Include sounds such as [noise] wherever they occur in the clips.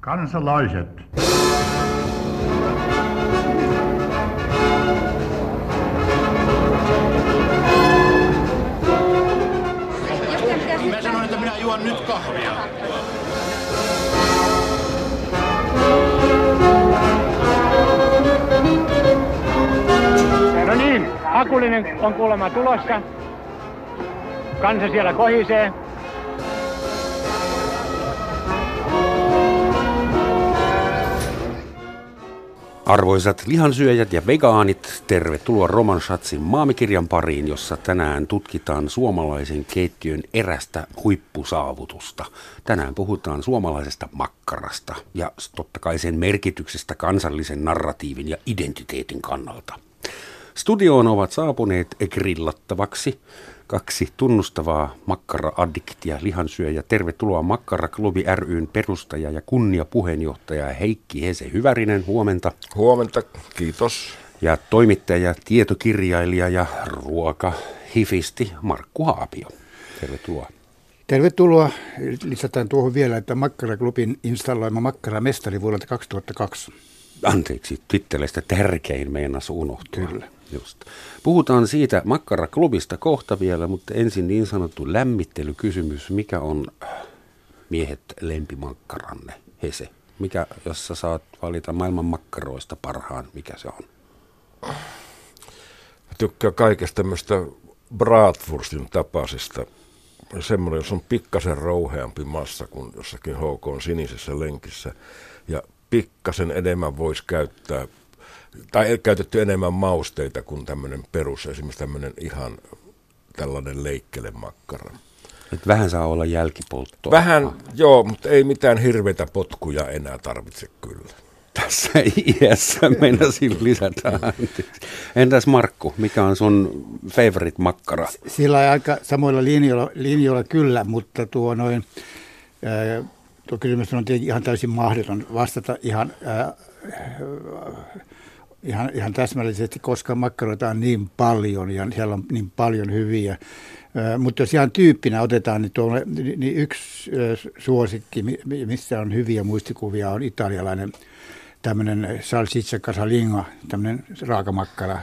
Kansalaiset. Mä sanoin, että minä juon nyt kahvia. No niin, Akulinen on kuulemma tulossa. Kansa siellä kohisee. Arvoisat lihansyöjät ja vegaanit, tervetuloa Roman Schatzin maamikirjan pariin, jossa tänään tutkitaan suomalaisen keittiön erästä huippusaavutusta. Tänään puhutaan suomalaisesta makkarasta ja totta kai sen merkityksestä kansallisen narratiivin ja identiteetin kannalta. Studioon ovat saapuneet grillattavaksi kaksi tunnustavaa makkara-addiktia lihansyöjä. Tervetuloa Makkaraklubi ryn perustaja ja kunniapuheenjohtaja Heikki Hese Hyvärinen. Huomenta. Huomenta, kiitos. Ja toimittaja, tietokirjailija ja ruokahifisti Markku Haapio. Tervetuloa. Tervetuloa. Lisätään tuohon vielä, että Makkaraklubin installoima makkaramestari vuodelta 2002. Anteeksi, titteleistä tärkein meinas unohtua. Kyllä. Just. Puhutaan siitä Makkaraklubista kohta vielä, mutta ensin niin sanottu lämmittelykysymys. Mikä on äh, miehet lempimakkaranne, Hese? Mikä, jos sä saat valita maailman makkaroista parhaan, mikä se on? Tykkää kaikesta tämmöistä Bratwurstin tapaisesta. Semmoinen, jos on pikkasen rouheampi massa kuin jossakin HK sinisessä lenkissä. Ja pikkasen enemmän voisi käyttää tai käytetty enemmän mausteita kuin tämmöinen perus, esimerkiksi tämmöinen ihan tällainen leikkelemakkara. Et vähän saa olla jälkipolttoa. Vähän, joo, mutta ei mitään hirveitä potkuja enää tarvitse kyllä. Tässä iässä meinasin lisätä. Entäs Markku, mikä on sun favorite makkara? Sillä on aika samoilla linjoilla, linjoilla kyllä, mutta tuo noin, ää, tuo kysymys on tietenkin ihan täysin mahdoton vastata ihan ää, ihan, ihan täsmällisesti, koska makkaroita on niin paljon ja siellä on niin paljon hyviä. Mutta jos ihan tyyppinä otetaan, niin, tuolle, niin yksi suosikki, missä on hyviä muistikuvia, on italialainen tämmöinen salsiccia casalinga, tämmöinen raakamakkara,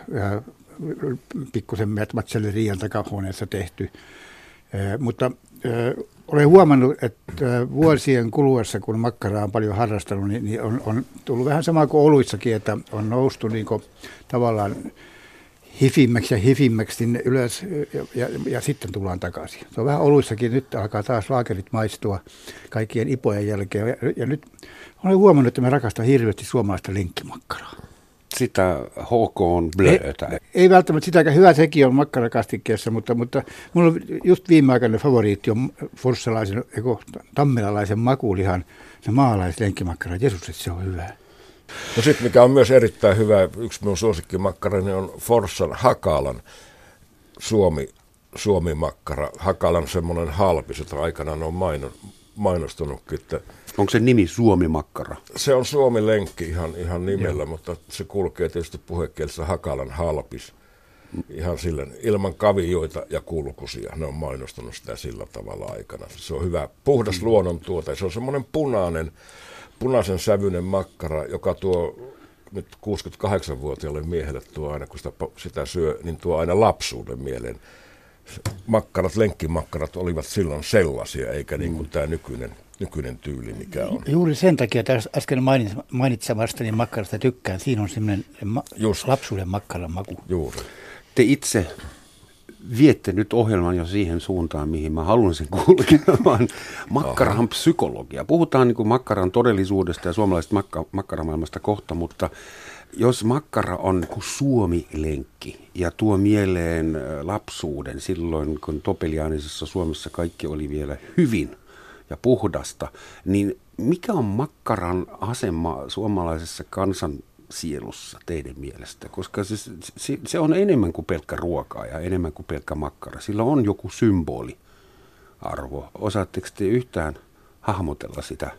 pikkusen matsellerian takahuoneessa tehty. Mutta olen huomannut, että vuosien kuluessa, kun makkaraa on paljon harrastanut, niin, niin on, on tullut vähän sama kuin oluissakin, että on noustu niin kuin, tavallaan hifimmäksi ja hifimmäksi sinne ylös ja, ja, ja sitten tullaan takaisin. Se on vähän oluissakin, nyt alkaa taas laakerit maistua kaikkien ipojen jälkeen. Ja, ja nyt olen huomannut, että me rakastan hirveästi suomalaista lenkkimakkaraa sitä HK on blöötä. Ei, ei välttämättä sitäkään. Hyvä sekin on makkarakastikkeessa, mutta, mutta mulla on just viimeaikainen favoriitti on forssalaisen, eikö, tammelalaisen makulihan, se maalaislenkkimakkara. Jeesus, että se on hyvä. No sitten mikä on myös erittäin hyvä, yksi minun suosikkimakkarani on Forssan Hakalan Suomi, Suomi-makkara. Hakalan semmoinen halpis, jota aikanaan on maino, mainostunutkin, että Onko se nimi Suomi-makkara? Se on Suomi-lenkki ihan, ihan nimellä, Joo. mutta se kulkee tietysti puhekielessä Hakalan halpis. Ihan sillä, ilman kavioita ja kulkusia. Ne on mainostanut sitä sillä tavalla aikana. Se on hyvä, puhdas mm. luonnontuote. Se on semmoinen punainen, punaisen sävyinen makkara, joka tuo nyt 68-vuotiaalle miehelle tuo aina, kun sitä, sitä syö, niin tuo aina lapsuuden mieleen. Makkarat, lenkkimakkarat olivat silloin sellaisia, eikä niin kuin mm. tämä nykyinen nykyinen tyyli, mikä on. Juuri sen takia tässä äsken mainitsemastani makkarasta tykkään. Siinä on semmoinen ma- Just. lapsuuden makkaran maku. Juuri. Te itse viette nyt ohjelman jo siihen suuntaan, mihin mä haluan sen kulkemaan. Makkaran psykologia. Puhutaan niin kuin makkaran todellisuudesta ja suomalaisesta makka, makkaramaailmasta kohta, mutta jos makkara on kuin Suomi-lenkki ja tuo mieleen lapsuuden silloin, kun topeliaanisessa Suomessa kaikki oli vielä hyvin – ja puhdasta, niin mikä on makkaran asema suomalaisessa kansan sielussa teidän mielestä? Koska se, se, se on enemmän kuin pelkkä ruokaa ja enemmän kuin pelkkä makkara. Sillä on joku symboli arvo. Osaatteko te yhtään hahmotella sitä?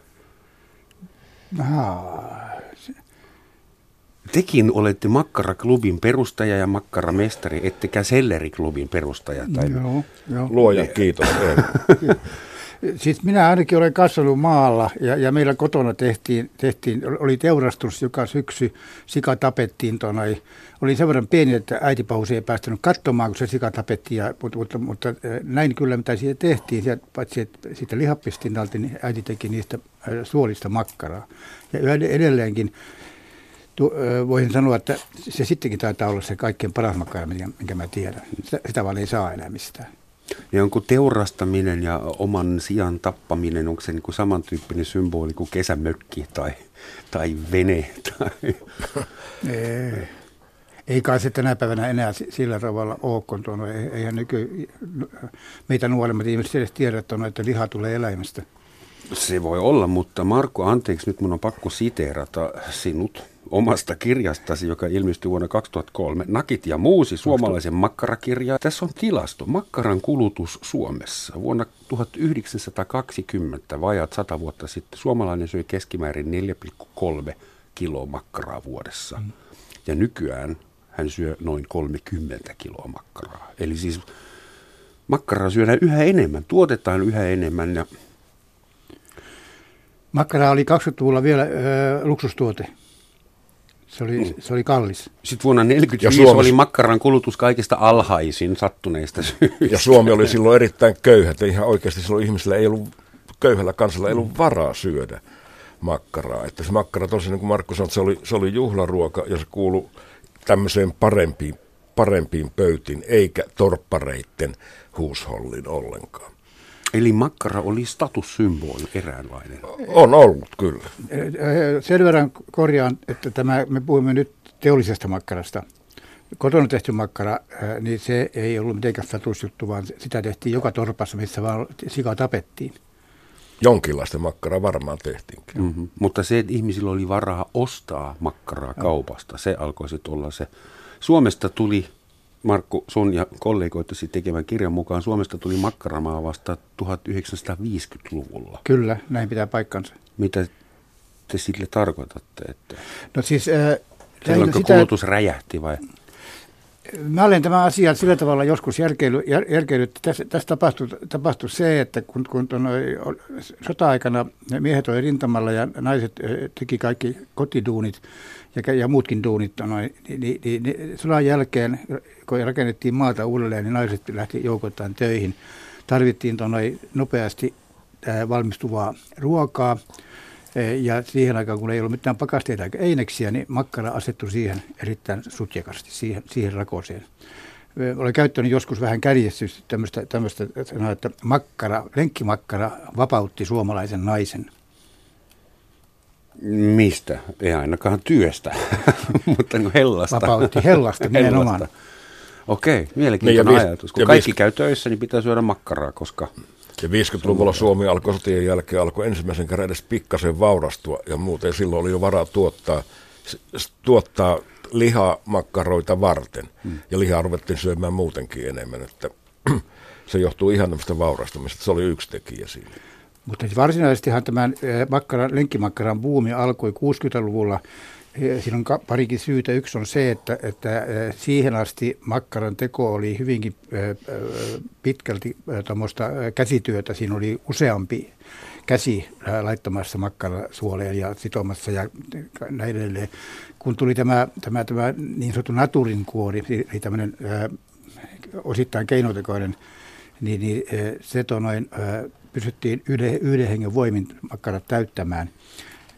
Tekin olette Makkara-klubin perustaja ja Makkaramestari, ettekä Selleriklubin perustaja. Tai... Joo, joo. Luoja kiitos. [laughs] Siis minä ainakin olen kasvanut maalla ja, ja meillä kotona tehtiin, tehtiin, oli teurastus joka syksy, sika tapettiin tonai. Oli sen verran pieni, että äitipausi ei päästänyt katsomaan, kun se sika tapettiin, ja, mutta, mutta, mutta, näin kyllä, mitä siitä tehtiin. Sieltä, paitsi että siitä lihapistin alta, niin äiti teki niistä suolista makkaraa. Ja edelleenkin voisin sanoa, että se sittenkin taitaa olla se kaikkein paras makkara, minkä, mä tiedän. Sitä, sitä vaan ei saa enää mistään. Ja onko teurastaminen ja oman sijan tappaminen, onko se niin kuin samantyyppinen symboli kuin kesämökki tai, tai vene? Tai... [laughs] Ei, ei kai se tänä päivänä enää sillä tavalla ole, kun tuono, eihän nyky, meitä nuoremmat ihmiset edes tiedä, että, että liha tulee eläimestä. Se voi olla, mutta Markku, anteeksi, nyt mun on pakko siteerata sinut omasta kirjastasi, joka ilmestyi vuonna 2003, Nakit ja muusi, suomalaisen makkarakirja. Tässä on tilasto. Makkaran kulutus Suomessa. Vuonna 1920, vajat 100 vuotta sitten, suomalainen söi keskimäärin 4,3 kiloa makkaraa vuodessa. Mm. Ja nykyään hän syö noin 30 kiloa makkaraa. Eli siis makkaraa syödään yhä enemmän, tuotetaan yhä enemmän ja Makkara oli 20-luvulla vielä ö, luksustuote. Se oli, mm. se oli kallis. Sitten vuonna 1945 Suomessa... oli makkaran kulutus kaikista alhaisin sattuneista syistä. Ja Suomi oli silloin erittäin köyhä. Että ihan oikeasti silloin ihmisillä ei ollut, köyhällä kansalla ei ollut varaa syödä makkaraa. Että se makkara tosiaan, niin kuin Markku sanoi, se oli, se oli juhlaruoka ja se kuului tämmöiseen parempiin, parempiin pöytiin, eikä torppareitten huushollin ollenkaan. Eli makkara oli statussymboli eräänlainen. On ollut, kyllä. Sen verran korjaan, että tämä, me puhumme nyt teollisesta makkarasta. Kotona tehty makkara, niin se ei ollut mitenkään statusjuttu, vaan sitä tehtiin joka torpassa, missä vaan sika tapettiin. Jonkinlaista makkaraa varmaan tehtiinkin. Mm-hmm. Mutta se, että ihmisillä oli varaa ostaa makkaraa kaupasta, se alkoi sitten olla se. Suomesta tuli Markku, sun ja kollegoitasi tekemän kirjan mukaan Suomesta tuli makkaramaa vasta 1950-luvulla. Kyllä, näin pitää paikkansa. Mitä te sille tarkoitatte? Että no siis... Äh, Silloinko sitä, kulutus räjähti vai? Mä olen tämä asia sillä tavalla joskus järkeily, jär, järkeily että tässä, tässä tapahtui, tapahtui se, että kun, kun ton, sota-aikana miehet olivat rintamalla ja naiset teki kaikki kotiduunit ja, ja muutkin duunit, noin, niin, niin, niin, niin sodan jälkeen, kun rakennettiin maata uudelleen, niin naiset lähti joukoittain töihin. Tarvittiin tonoi nopeasti ää, valmistuvaa ruokaa ja siihen aikaan, kun ei ollut mitään pakasteita eikä eineksiä, niin makkara asettui siihen erittäin sutjakasti, siihen, siihen rakoseen. Olen käyttänyt joskus vähän kärjestystä tämmöistä että makkara, lenkkimakkara vapautti suomalaisen naisen. Mistä? Ei ainakaan työstä, [laughs] mutta niin hellasta. Vapautti [laughs] hellasta nimenomaan. Okei, mielenkiintoinen niin, ajatus. Kun kaikki käy töissä, niin pitää syödä makkaraa, koska ja 50-luvulla Suomi alkoi sotien jälkeen, alkoi ensimmäisen kerran edes pikkasen vaurastua ja muuten silloin oli jo varaa tuottaa, tuottaa lihamakkaroita varten. Hmm. Ja lihaa ruvettiin syömään muutenkin enemmän, että [clears throat] se johtuu ihan tämmöistä vaurastumisesta. Se oli yksi tekijä siinä. Mutta varsinaisestihan tämän eh, makkaran, lenkkimakkaran buumi alkoi 60-luvulla Siinä on parikin syytä. Yksi on se, että, että siihen asti makkaran teko oli hyvinkin pitkälti käsityötä. Siinä oli useampi käsi laittamassa makkarasuoleen ja sitomassa ja näin edelleen. Kun tuli tämä, tämä, tämä niin sanottu naturin kuori, eli tämmöinen osittain keinotekoinen, niin, niin se noin, pysyttiin yhden, yhden hengen voimin makkarat täyttämään –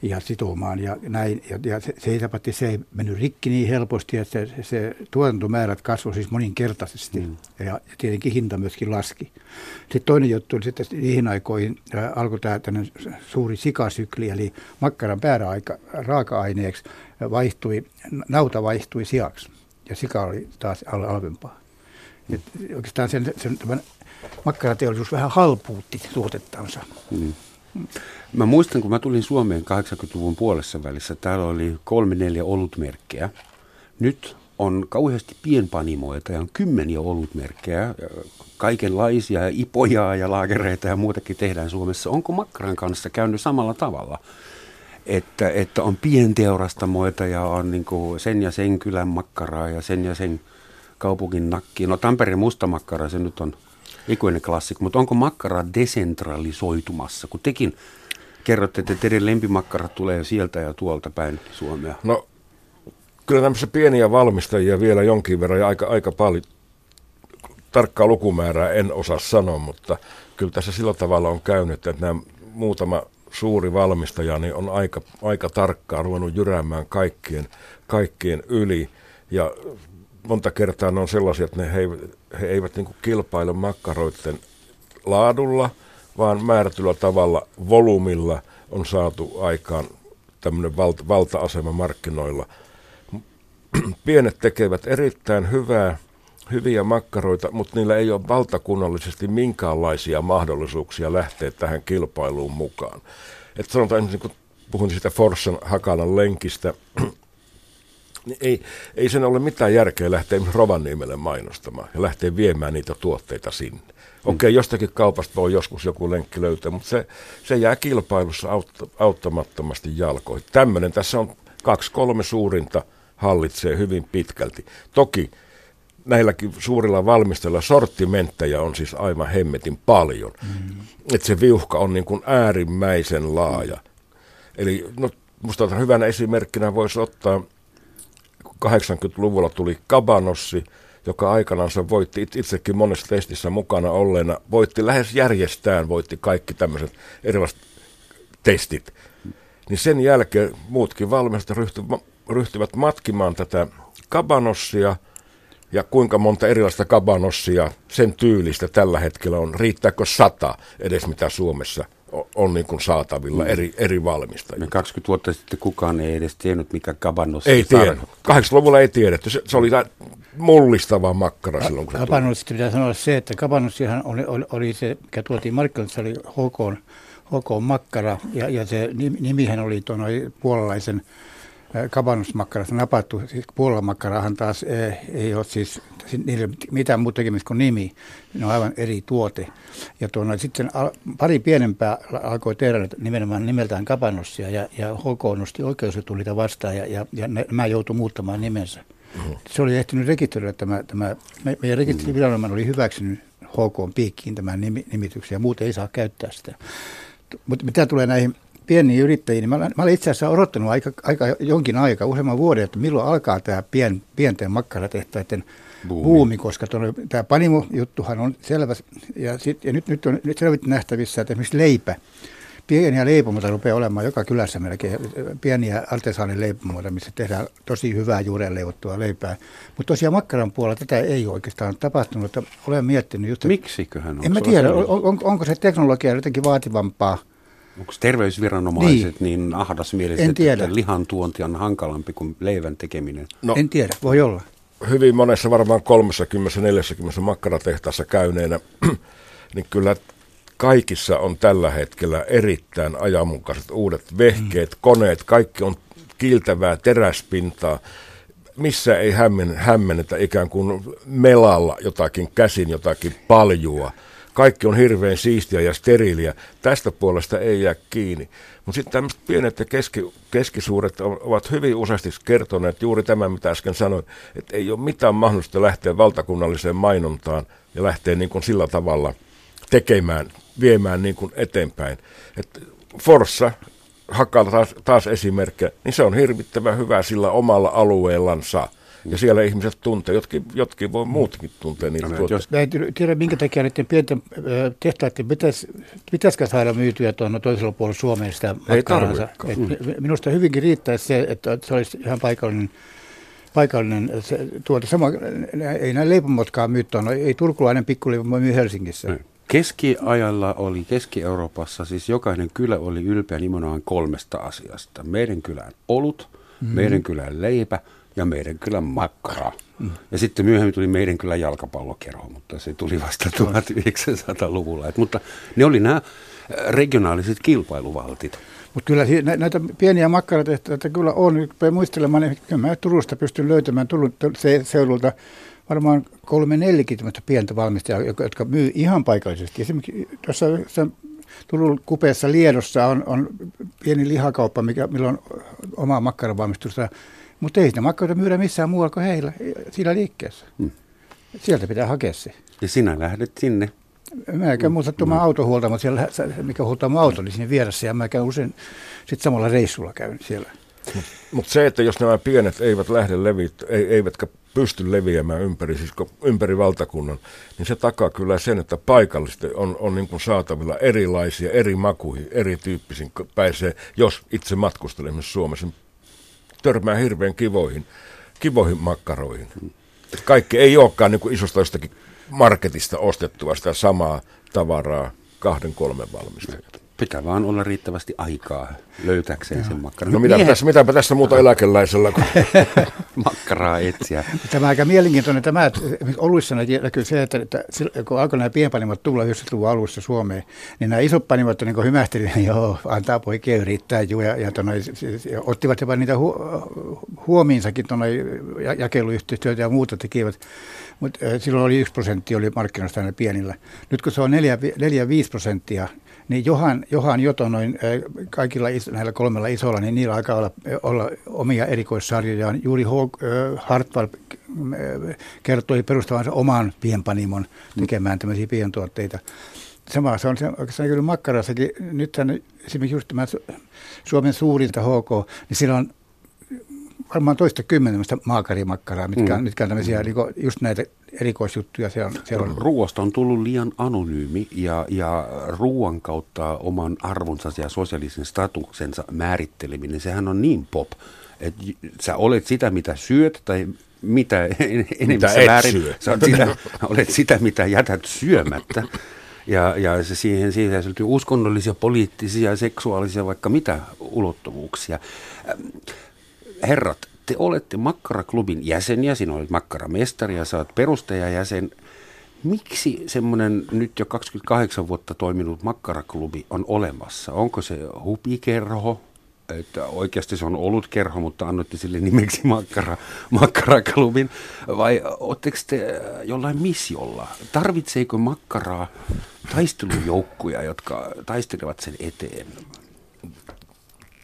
ja sitomaan ja näin. Ja, ja se, se, ei se ei mennyt rikki niin helposti, että se, se tuotantomäärät kasvoi siis moninkertaisesti mm. ja, ja tietenkin hinta myöskin laski. Sitten toinen juttu oli sitten niihin aikoihin ää, alkoi tämä suuri sikasykli, eli makkaran pääraaka-aineeksi vaihtui, nauta vaihtui sijaksi ja sika oli taas halvempaa. Et oikeastaan sen, sen, tämän makkarateollisuus vähän halpuutti tuotettansa. Mm. Mä muistan, kun mä tulin Suomeen 80-luvun puolessa välissä, täällä oli kolme neljä olutmerkkejä. Nyt on kauheasti pienpanimoita ja on kymmeniä olutmerkkejä, kaikenlaisia ja ipoja ja laakereita ja muutakin tehdään Suomessa. Onko makkaran kanssa käynyt samalla tavalla? Että, että on pienteurastamoita ja on niin sen ja sen kylän makkaraa ja sen ja sen kaupungin nakki. No Tampereen mustamakkara se nyt on ikuinen klassikko, mutta onko makkara desentralisoitumassa, kun tekin kerrotte, että teidän lempimakkarat tulee sieltä ja tuolta päin Suomea? No kyllä tämmöisiä pieniä valmistajia vielä jonkin verran ja aika, aika paljon. Tarkkaa lukumäärää en osaa sanoa, mutta kyllä tässä sillä tavalla on käynyt, että nämä muutama suuri valmistaja niin on aika, aika tarkkaan ruvennut jyräämään kaikkien, kaikkien yli. Ja monta kertaa ne on sellaisia, että ne he, he eivät niin kilpaile makkaroiden laadulla, vaan määrätyllä tavalla volyymilla on saatu aikaan tämmöinen valta, valta-asema markkinoilla. [clears throat] Pienet tekevät erittäin hyvää, hyviä makkaroita, mutta niillä ei ole valtakunnallisesti minkäänlaisia mahdollisuuksia lähteä tähän kilpailuun mukaan. Että sanotaan, niin kun puhun siitä Forssan Hakalan lenkistä, [clears throat] niin ei, ei sen ole mitään järkeä lähteä Rovaniemelle mainostamaan ja lähteä viemään niitä tuotteita sinne. Okei, okay, jostakin kaupasta voi joskus joku lenkki löytää, mutta se, se jää kilpailussa autta, auttamattomasti jalkoihin. Tämmöinen tässä on kaksi, kolme suurinta hallitsee hyvin pitkälti. Toki näilläkin suurilla valmistajilla sortimenttejä on siis aivan hemmetin paljon. Mm. Että se viuhka on niin kuin äärimmäisen laaja. Eli no, musta hyvänä esimerkkinä voisi ottaa, 80-luvulla tuli Kabanossi, joka aikanaan voitti itsekin monessa testissä mukana olleena, voitti lähes järjestään, voitti kaikki tämmöiset erilaiset testit. Niin sen jälkeen muutkin valmistajat ryhtyivät matkimaan tätä Kabanossia – ja kuinka monta erilaista kabanossia sen tyylistä tällä hetkellä on. Riittääkö sata edes mitä Suomessa on, on niin kuin saatavilla mm. eri, eri valmistajia? 20 vuotta sitten kukaan ei edes tiennyt, mikä kabanossi Ei tiedä. 80-luvulla ei tiedetty. Se, se oli mullistava makkara silloin, kun se Kabanossista pitää sanoa se, että kabanossihan oli, oli, oli se, mikä tuotiin markkinoille, se oli HK, HK makkara, ja, ja se nimihän oli tuon puolalaisen kabanusmakkarasta napattu. Siis puolamakkarahan taas ei ole siis niille mitään muuta tekemistä kuin nimi. Ne on aivan eri tuote. Ja tuona, sitten pari pienempää alkoi tehdä nimenomaan nimeltään kabanossia ja, ja HK nosti oikeusjutulita vastaan ja, ja, ja nämä joutui muuttamaan nimensä. Mm-hmm. Se oli ehtinyt rekisteröidä tämä, tämä meidän rekisteriviranomainen oli hyväksynyt HK piikkiin tämän nimityksen ja muuten ei saa käyttää sitä. Mutta mitä tulee näihin pieniä yrittäjiä, niin mä, mä olen itse asiassa odottanut aika, aika jonkin aikaa, useamman vuoden, että milloin alkaa tämä pien, pienten makkaratehtaiden buumi, buumi koska tämä Panimo-juttuhan on selvä, ja, sit, ja nyt, nyt on nyt selvästi nähtävissä, että esimerkiksi leipä, pieniä leipomoita rupeaa olemaan joka kylässä melkein, pieniä artesaanin leipomoita, missä tehdään tosi hyvää juureen leivottua leipää. Mutta tosiaan makkaran puolella tätä ei oikeastaan tapahtunut, että olen miettinyt just... Miksiköhän? En mä tiedä, on, on, onko se teknologia jotenkin vaativampaa Onko terveysviranomaiset niin, niin ahdasmieliset, että lihan tuonti on hankalampi kuin leivän tekeminen? No, en tiedä, voi olla. Hyvin monessa varmaan 30-40 makkaratehtaassa käyneenä, [clears throat] niin kyllä kaikissa on tällä hetkellä erittäin ajanmukaiset uudet vehkeet, mm. koneet, kaikki on kiiltävää teräspintaa. Missä ei hämmen, hämmennetä ikään kuin melalla jotakin käsin, jotakin paljua kaikki on hirveän siistiä ja steriiliä. Tästä puolesta ei jää kiinni. Mutta sitten tämmöiset pienet ja keski, keskisuuret ovat hyvin useasti kertoneet juuri tämän, mitä äsken sanoin, että ei ole mitään mahdollista lähteä valtakunnalliseen mainontaan ja lähteä niin kuin sillä tavalla tekemään, viemään niin kuin eteenpäin. Et Forssa, hakkaa taas, taas esimerkkejä, niin se on hirvittävän hyvä sillä omalla alueellansa – ja siellä ihmiset tuntee, jotkin, jotkin voi muutkin tuntea niitä no, Jos... Mä en tiedä, minkä takia niiden pienten tehtaiden pitäisi, pitäisikö saada myytyä tuonne toisella puolella Suomeen sitä makkaransa. Mm. Minusta hyvinkin riittäisi se, että se olisi ihan paikallinen paikallinen se, tuote. Sama, ei näin leipomotkaan myy tuonne, ei turkulainen pikkuleipomo myy Helsingissä. Mm. Keskiajalla oli Keski-Euroopassa, siis jokainen kylä oli ylpeä nimenomaan kolmesta asiasta. Meidän kylän olut, mm. meidän kylän leipä ja meidän kylän makkara. Mm. Ja sitten myöhemmin tuli meidän kylän jalkapallokerho, mutta se tuli vasta 1900-luvulla. Et, mutta ne oli nämä äh, regionaaliset kilpailuvaltit. Mutta kyllä näitä pieniä makkaratehtaita kyllä on. Nyt muistelemaan, että kyllä mä Turusta pystyn löytämään tullut se, seudulta varmaan kolme neljäkymmentä pientä valmistajaa, jotka myy ihan paikallisesti. Esimerkiksi tuossa Turun kupeessa Liedossa on, on pieni lihakauppa, mikä, millä on oma makkaravalmistusta mutta ei sitä makkaroita myydä missään muualla kuin heillä, siinä liikkeessä. Hmm. Sieltä pitää hakea se. Ja sinä lähdet sinne Mä käyn muuta tuomaan auto huoltamaan siellä, mikä huoltaa mun auto, niin siinä vieressä ja mä käyn usein sitten samalla reissulla käyn siellä. Mutta se, että jos nämä pienet eivät lähde levit, ei, eivätkä pysty leviämään ympäri, siis ympäri valtakunnan, niin se takaa kyllä sen, että paikallisesti on, on niin kuin saatavilla erilaisia, eri makuihin, erityyppisiin pääsee, jos itse matkustelee esimerkiksi Suomessa, törmää hirveän kivoihin, kivoihin makkaroihin. Kaikki ei olekaan niin kuin isosta jostakin marketista ostettua sitä samaa tavaraa kahden kolmen valmistajat. Pitää vaan olla riittävästi aikaa löytääkseen sen makkaran. No mitä tässä, mitäpä tässä muuta eläkeläisellä? Kun... [laughs] makkaraa etsiä. Tämä on aika mielenkiintoinen tämä, että oluissa näkyy se, että, että kun alkoi nämä pienpanimot tulla 90-luvun alussa Suomeen, niin nämä isot panimot niin hymähtelivät, niin joo, antaa poikien yrittää juu, ja, ja, tonne, ja ottivat jopa niitä hu, huomiinsakin tuonne jakeluyhteistyötä ja muuta tekivät. Mutta silloin oli yksi prosentti oli markkinoista näillä pienillä. Nyt kun se on 4-5 prosenttia, niin Johan, Johan Joto noin kaikilla is, näillä kolmella isolla, niin niillä alkaa olla, olla omia erikoissarjojaan. Juuri Hartwall kertoi perustavansa oman pienpanimon tekemään tämmöisiä pientuotteita. Sama se on se, oikeastaan kyllä makkarassakin. Nythän esimerkiksi just tämä Suomen suurinta HK, niin sillä on varmaan toista kymmentä maakarimakkaraa, mitkä, mm. mitkä on tämmöisiä niin just näitä erikoisjuttuja. Siellä on, siellä on. Ruoasta on tullut liian anonyymi ja, ja ruoan kautta oman arvonsa ja sosiaalisen statuksensa määritteleminen, sehän on niin pop, että sä olet sitä, mitä syöt tai mitä [laughs] enemmän määrin, syö. sä olet sitä, [laughs] olet sitä, mitä jätät syömättä. Ja, ja se siihen, siihen sisältyy uskonnollisia, poliittisia, seksuaalisia, vaikka mitä ulottuvuuksia herrat, te olette Makkara-klubin jäseniä, sinä olet Makkara-mestari ja oot perustajajäsen. Miksi semmoinen nyt jo 28 vuotta toiminut Makkara-klubi on olemassa? Onko se hupikerho, että oikeasti se on ollut kerho, mutta annoitte sille nimeksi makkara, makkaraklubin, vai oletteko te jollain missiolla? Tarvitseeko makkaraa taistelujoukkuja, jotka taistelevat sen eteen?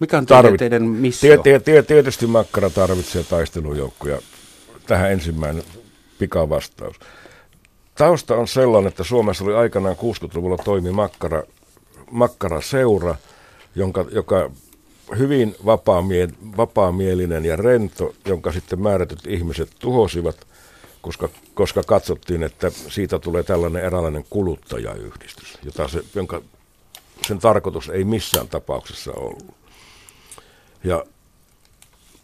Mikä on Tarvit, teidän missio? Tie, tie, tietysti Makkara tarvitsee taistelujoukkoja. Tähän ensimmäinen pikavastaus. Tausta on sellainen, että Suomessa oli aikanaan 60-luvulla toimi Makkara, Makkara-seura, jonka, joka hyvin vapaamie, vapaamielinen ja rento, jonka sitten määrätyt ihmiset tuhosivat, koska, koska katsottiin, että siitä tulee tällainen eräänlainen kuluttajayhdistys, jota se, jonka sen tarkoitus ei missään tapauksessa ollut. Ja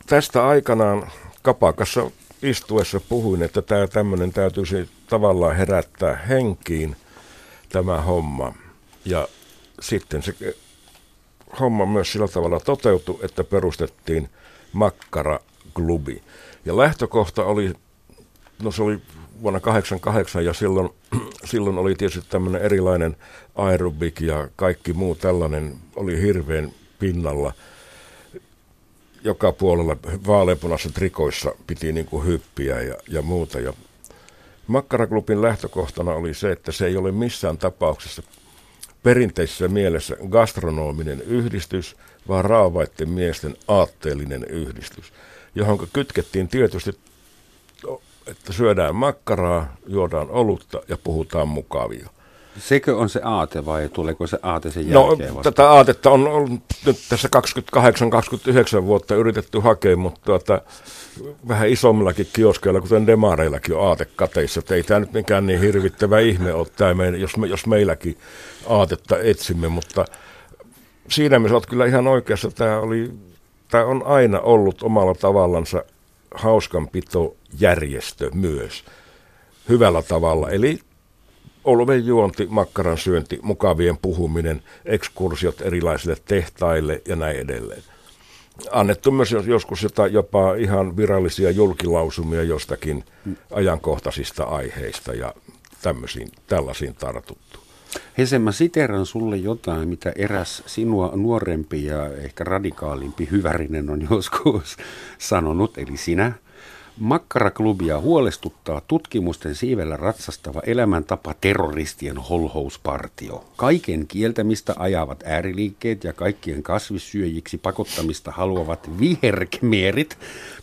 tästä aikanaan kapakassa istuessa puhuin, että tämä tämmöinen täytyisi tavallaan herättää henkiin tämä homma. Ja sitten se homma myös sillä tavalla toteutui, että perustettiin Makkara-klubi. Ja lähtökohta oli, no se oli vuonna 1988 ja silloin, [clears throat] silloin oli tietysti tämmöinen erilainen aerobik ja kaikki muu tällainen oli hirveän pinnalla – joka puolella vaaleanpunaisissa trikoissa piti niin kuin hyppiä ja, ja muuta. Ja Makkaraklubin lähtökohtana oli se, että se ei ole missään tapauksessa perinteisessä mielessä gastronominen yhdistys, vaan raavaitten miesten aatteellinen yhdistys, johon kytkettiin tietysti, että syödään makkaraa, juodaan olutta ja puhutaan mukavia. Sekö on se aate vai tuleeko se aate sen no, jälkeen vasta? tätä aatetta on ollut nyt tässä 28-29 vuotta yritetty hakea, mutta tuota, vähän isommillakin kioskeilla, kuten demareillakin on aatekateissa. Ei tämä nyt mikään niin hirvittävä ihme ole, tämä jos, me, jos meilläkin aatetta etsimme, mutta siinä mielessä olet kyllä ihan oikeassa. Tämä, oli, tämä on aina ollut omalla tavallansa hauskanpitojärjestö myös hyvällä tavalla. Eli oluven juonti, makkaran syönti, mukavien puhuminen, ekskursiot erilaisille tehtaille ja näin edelleen. Annettu myös joskus jopa ihan virallisia julkilausumia jostakin ajankohtaisista aiheista ja tämmöisiin, tällaisiin tartuttu. Hese, mä siteran sulle jotain, mitä eräs sinua nuorempi ja ehkä radikaalimpi hyvärinen on joskus [laughs] sanonut, eli sinä – Makkaraklubia huolestuttaa tutkimusten siivellä ratsastava elämäntapa terroristien holhouspartio. Kaiken kieltämistä ajavat ääriliikkeet ja kaikkien kasvissyöjiksi pakottamista haluavat viherkmeerit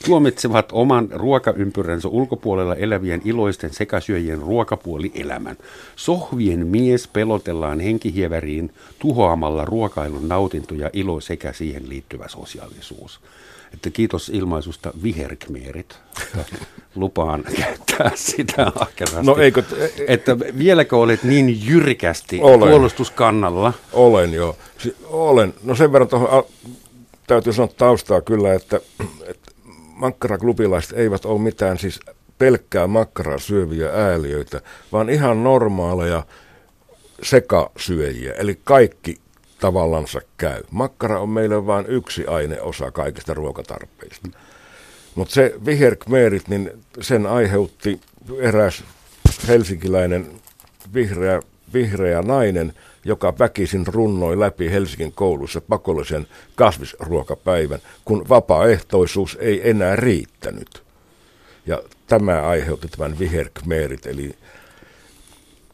tuomitsevat oman ruokaympyränsä ulkopuolella elävien iloisten sekasyöjien ruokapuolielämän. Sohvien mies pelotellaan henkihieväriin tuhoamalla ruokailun nautinto ja ilo sekä siihen liittyvä sosiaalisuus että kiitos ilmaisusta viherkmeerit. [laughs] Lupaan käyttää sitä ahkerasti. No eikö... Että vieläkö olet niin jyrkästi olen. puolustuskannalla? Olen joo. Si- olen. No sen verran tuohon täytyy sanoa taustaa kyllä, että, että makkaraklubilaiset eivät ole mitään siis pelkkää makkaraa syöviä ääliöitä, vaan ihan normaaleja sekasyöjiä. Eli kaikki tavallansa käy. Makkara on meille vain yksi aineosa kaikista ruokatarpeista. Mutta se viherkmeerit, niin sen aiheutti eräs helsinkiläinen vihreä, vihreä nainen, joka väkisin runnoi läpi Helsingin koulussa pakollisen kasvisruokapäivän, kun vapaaehtoisuus ei enää riittänyt. Ja tämä aiheutti tämän viherkmeerit, eli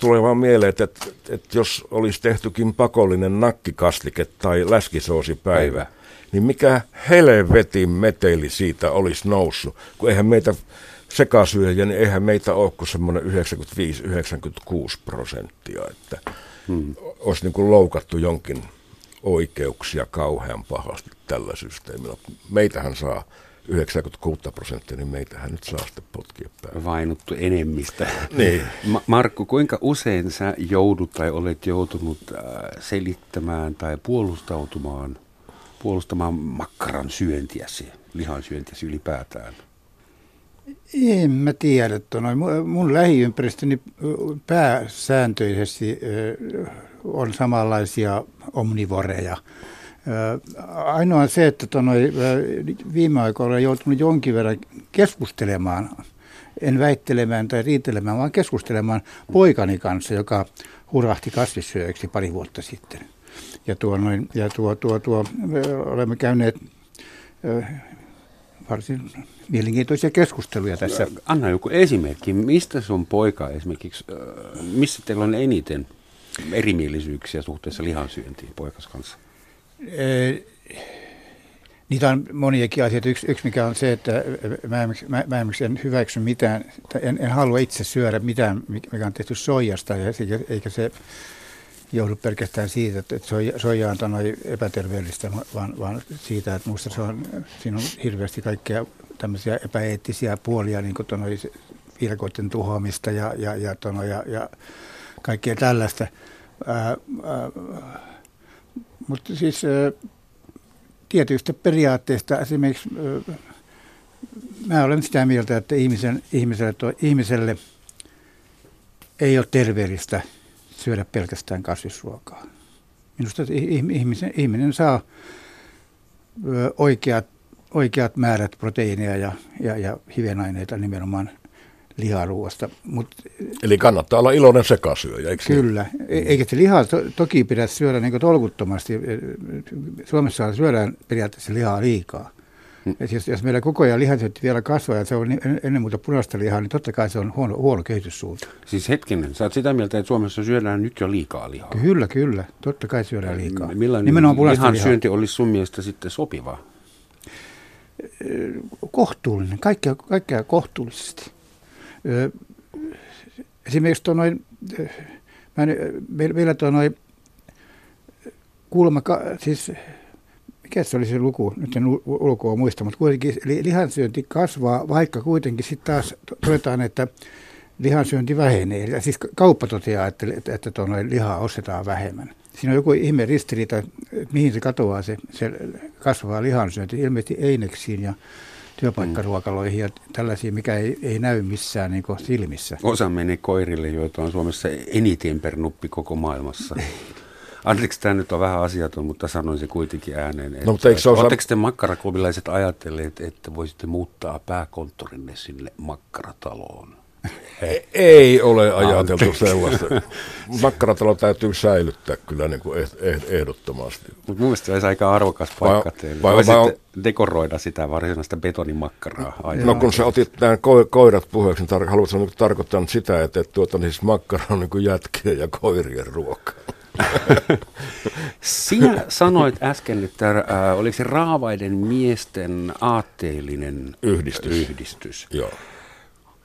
tulee vaan mieleen, että, että, että jos olisi tehtykin pakollinen nakkikastike tai läskisoosipäivä, Päivä. niin mikä helvetin meteli siitä olisi noussut, kun eihän meitä sekasyöjä, niin eihän meitä ole kuin semmoinen 95-96 prosenttia, että hmm. olisi niin kuin loukattu jonkin oikeuksia kauhean pahasti tällä systeemillä. Meitähän saa 96 prosenttia, niin meitähän nyt saa sitten potkia päin. Vainuttu enemmistä. [laughs] niin. Ma- Markku, kuinka usein sä joudut tai olet joutunut äh, selittämään tai puolustautumaan, puolustamaan makkaran syöntiäsi, lihan syöntiäsi ylipäätään? En mä tiedä. Noin. Mun lähiympäristöni pääsääntöisesti on samanlaisia omnivoreja – Ainoa se, että tonoi, viime aikoina olen joutunut jonkin verran keskustelemaan, en väittelemään tai riitelemään, vaan keskustelemaan poikani kanssa, joka hurahti kasvissyöjäksi pari vuotta sitten. Ja, tuo, noin, ja tuo, tuo, tuo, olemme käyneet varsin mielenkiintoisia keskusteluja tässä. Anna joku esimerkki. Mistä sun poika esimerkiksi, missä teillä on eniten erimielisyyksiä suhteessa lihansyöntiin poikas kanssa? Niitä on moniakin asioita. Yksi, yksi mikä on se, että mä, mä, mä en hyväksy mitään, en, en halua itse syödä mitään, mikä on tehty soijasta, eikä se johdu pelkästään siitä, että soija on noin epäterveellistä, vaan, vaan siitä, että minusta se on, siinä on hirveästi kaikkea tämmöisiä epäeettisiä puolia, niin kuin tonoi virkoiden tuhoamista ja, ja, ja, ja, ja kaikkea tällaista. Ää, ää, mutta siis tietyistä periaatteista esimerkiksi mä olen sitä mieltä, että ihmisen, ihmiselle, ihmiselle ei ole terveellistä syödä pelkästään kasvisruokaa. Minusta ihmisen, ihminen saa oikeat, oikeat määrät proteiineja ja, ja, ja hivenaineita nimenomaan – liharuuasta. Mut, Eli kannattaa olla iloinen sekasyöjä, eikö niin? Kyllä, niin? eikä se lihaa to, toki pidä syödä niin tolkuttomasti. Suomessa syödään periaatteessa lihaa liikaa. Hmm. Et jos, jos meillä koko ajan lihansyönti vielä kasvaa ja se on ennen muuta punaista lihaa, niin totta kai se on huono, huono kehityssuunta. Siis hetkinen, sä oot sitä mieltä, että Suomessa syödään nyt jo liikaa lihaa? Kyllä, kyllä. Totta kai syödään liikaa. Millainen lihan syönti olisi sun mielestä sitten sopivaa? Kohtuullinen, kaikkea, kaikkea kohtuullisesti. Esimerkiksi tuo noin, mä en, vielä tuo noin kuulemma, siis mikä se oli se luku, nyt en ulkoa muista, mutta kuitenkin lihansyönti kasvaa, vaikka kuitenkin sitten taas todetaan, että lihansyönti vähenee. Ja siis kauppa toteaa, että, että, että lihaa ostetaan vähemmän. Siinä on joku ihme ristiriita, että mihin se katoaa se, se kasvava lihansyönti, ilmeisesti eineksiin ja työpaikkaruokaloihin ja tällaisia, mikä ei, ei näy missään niin silmissä. Osa meni koirille, joita on Suomessa eniten per nuppi koko maailmassa. [laughs] Anteeksi, tämä nyt on vähän asiaton, mutta sanoin se kuitenkin ääneen. Että, no, mutta eikö osa... Oletteko te makkaraklubilaiset ajatelleet, että voisitte muuttaa pääkonttorinne sinne makkarataloon? [laughs] Ei, ole ajateltu sellaista. Makkaratalo täytyy säilyttää kyllä niin kuin eh- eh- ehdottomasti. Mutta mun mielestä se olisi aika arvokas paikka Vai- teille. vai- vai- dekoroida sitä varsinaista betonimakkaraa. Aivan. No kun sä otit nämä ko- koirat puheeksi, niin tar- haluatko niin tarkoittaa sitä, että, tuota, niin siis makkara on niin jätkien ja koirien ruoka. [laughs] Sinä sanoit äsken, että äh, oliko se raavaiden miesten aatteellinen Yhdistys. yhdistys. Joo.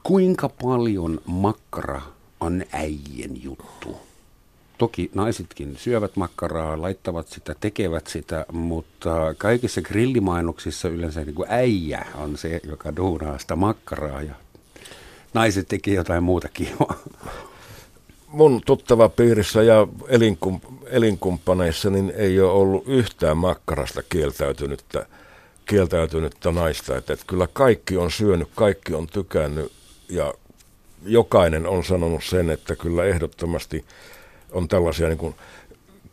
Kuinka paljon makkara on äijien juttu? Toki naisetkin syövät makkaraa, laittavat sitä, tekevät sitä, mutta kaikissa grillimainoksissa yleensä niin kuin äijä on se, joka duunaa sitä makkaraa ja naiset tekee jotain muuta kivaa. [laughs] Mun tuttava piirissä ja elinkum, elinkumppaneissa niin ei ole ollut yhtään makkarasta kieltäytynyttä, kieltäytynyttä naista. Että, että kyllä kaikki on syönyt, kaikki on tykännyt ja jokainen on sanonut sen, että kyllä ehdottomasti on tällaisia niin kuin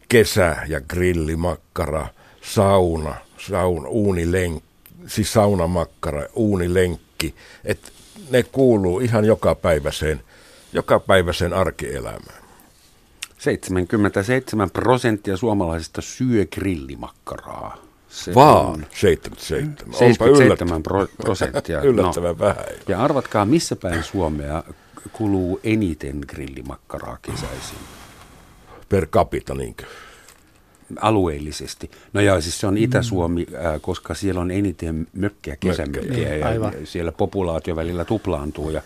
kesä- ja grillimakkara, sauna, sauna uunilenkki, siis saunamakkara, uunilenkki, että ne kuuluu ihan jokapäiväiseen, jokapäiväiseen arkielämään. 77 prosenttia suomalaisista syö grillimakkaraa. Se Vaan on 77. Onpa 77 pro- prosenttia. [laughs] yllättävän no. vähän. Ja arvatkaa, missä päin Suomea kuluu eniten grillimakkaraa kesäisin Per capita, niinkö? alueellisesti. No joo, siis se on Itä-Suomi, äh, koska siellä on eniten mökkejä, kesämökkejä ja aivan. siellä populaatio välillä tuplaantuu ja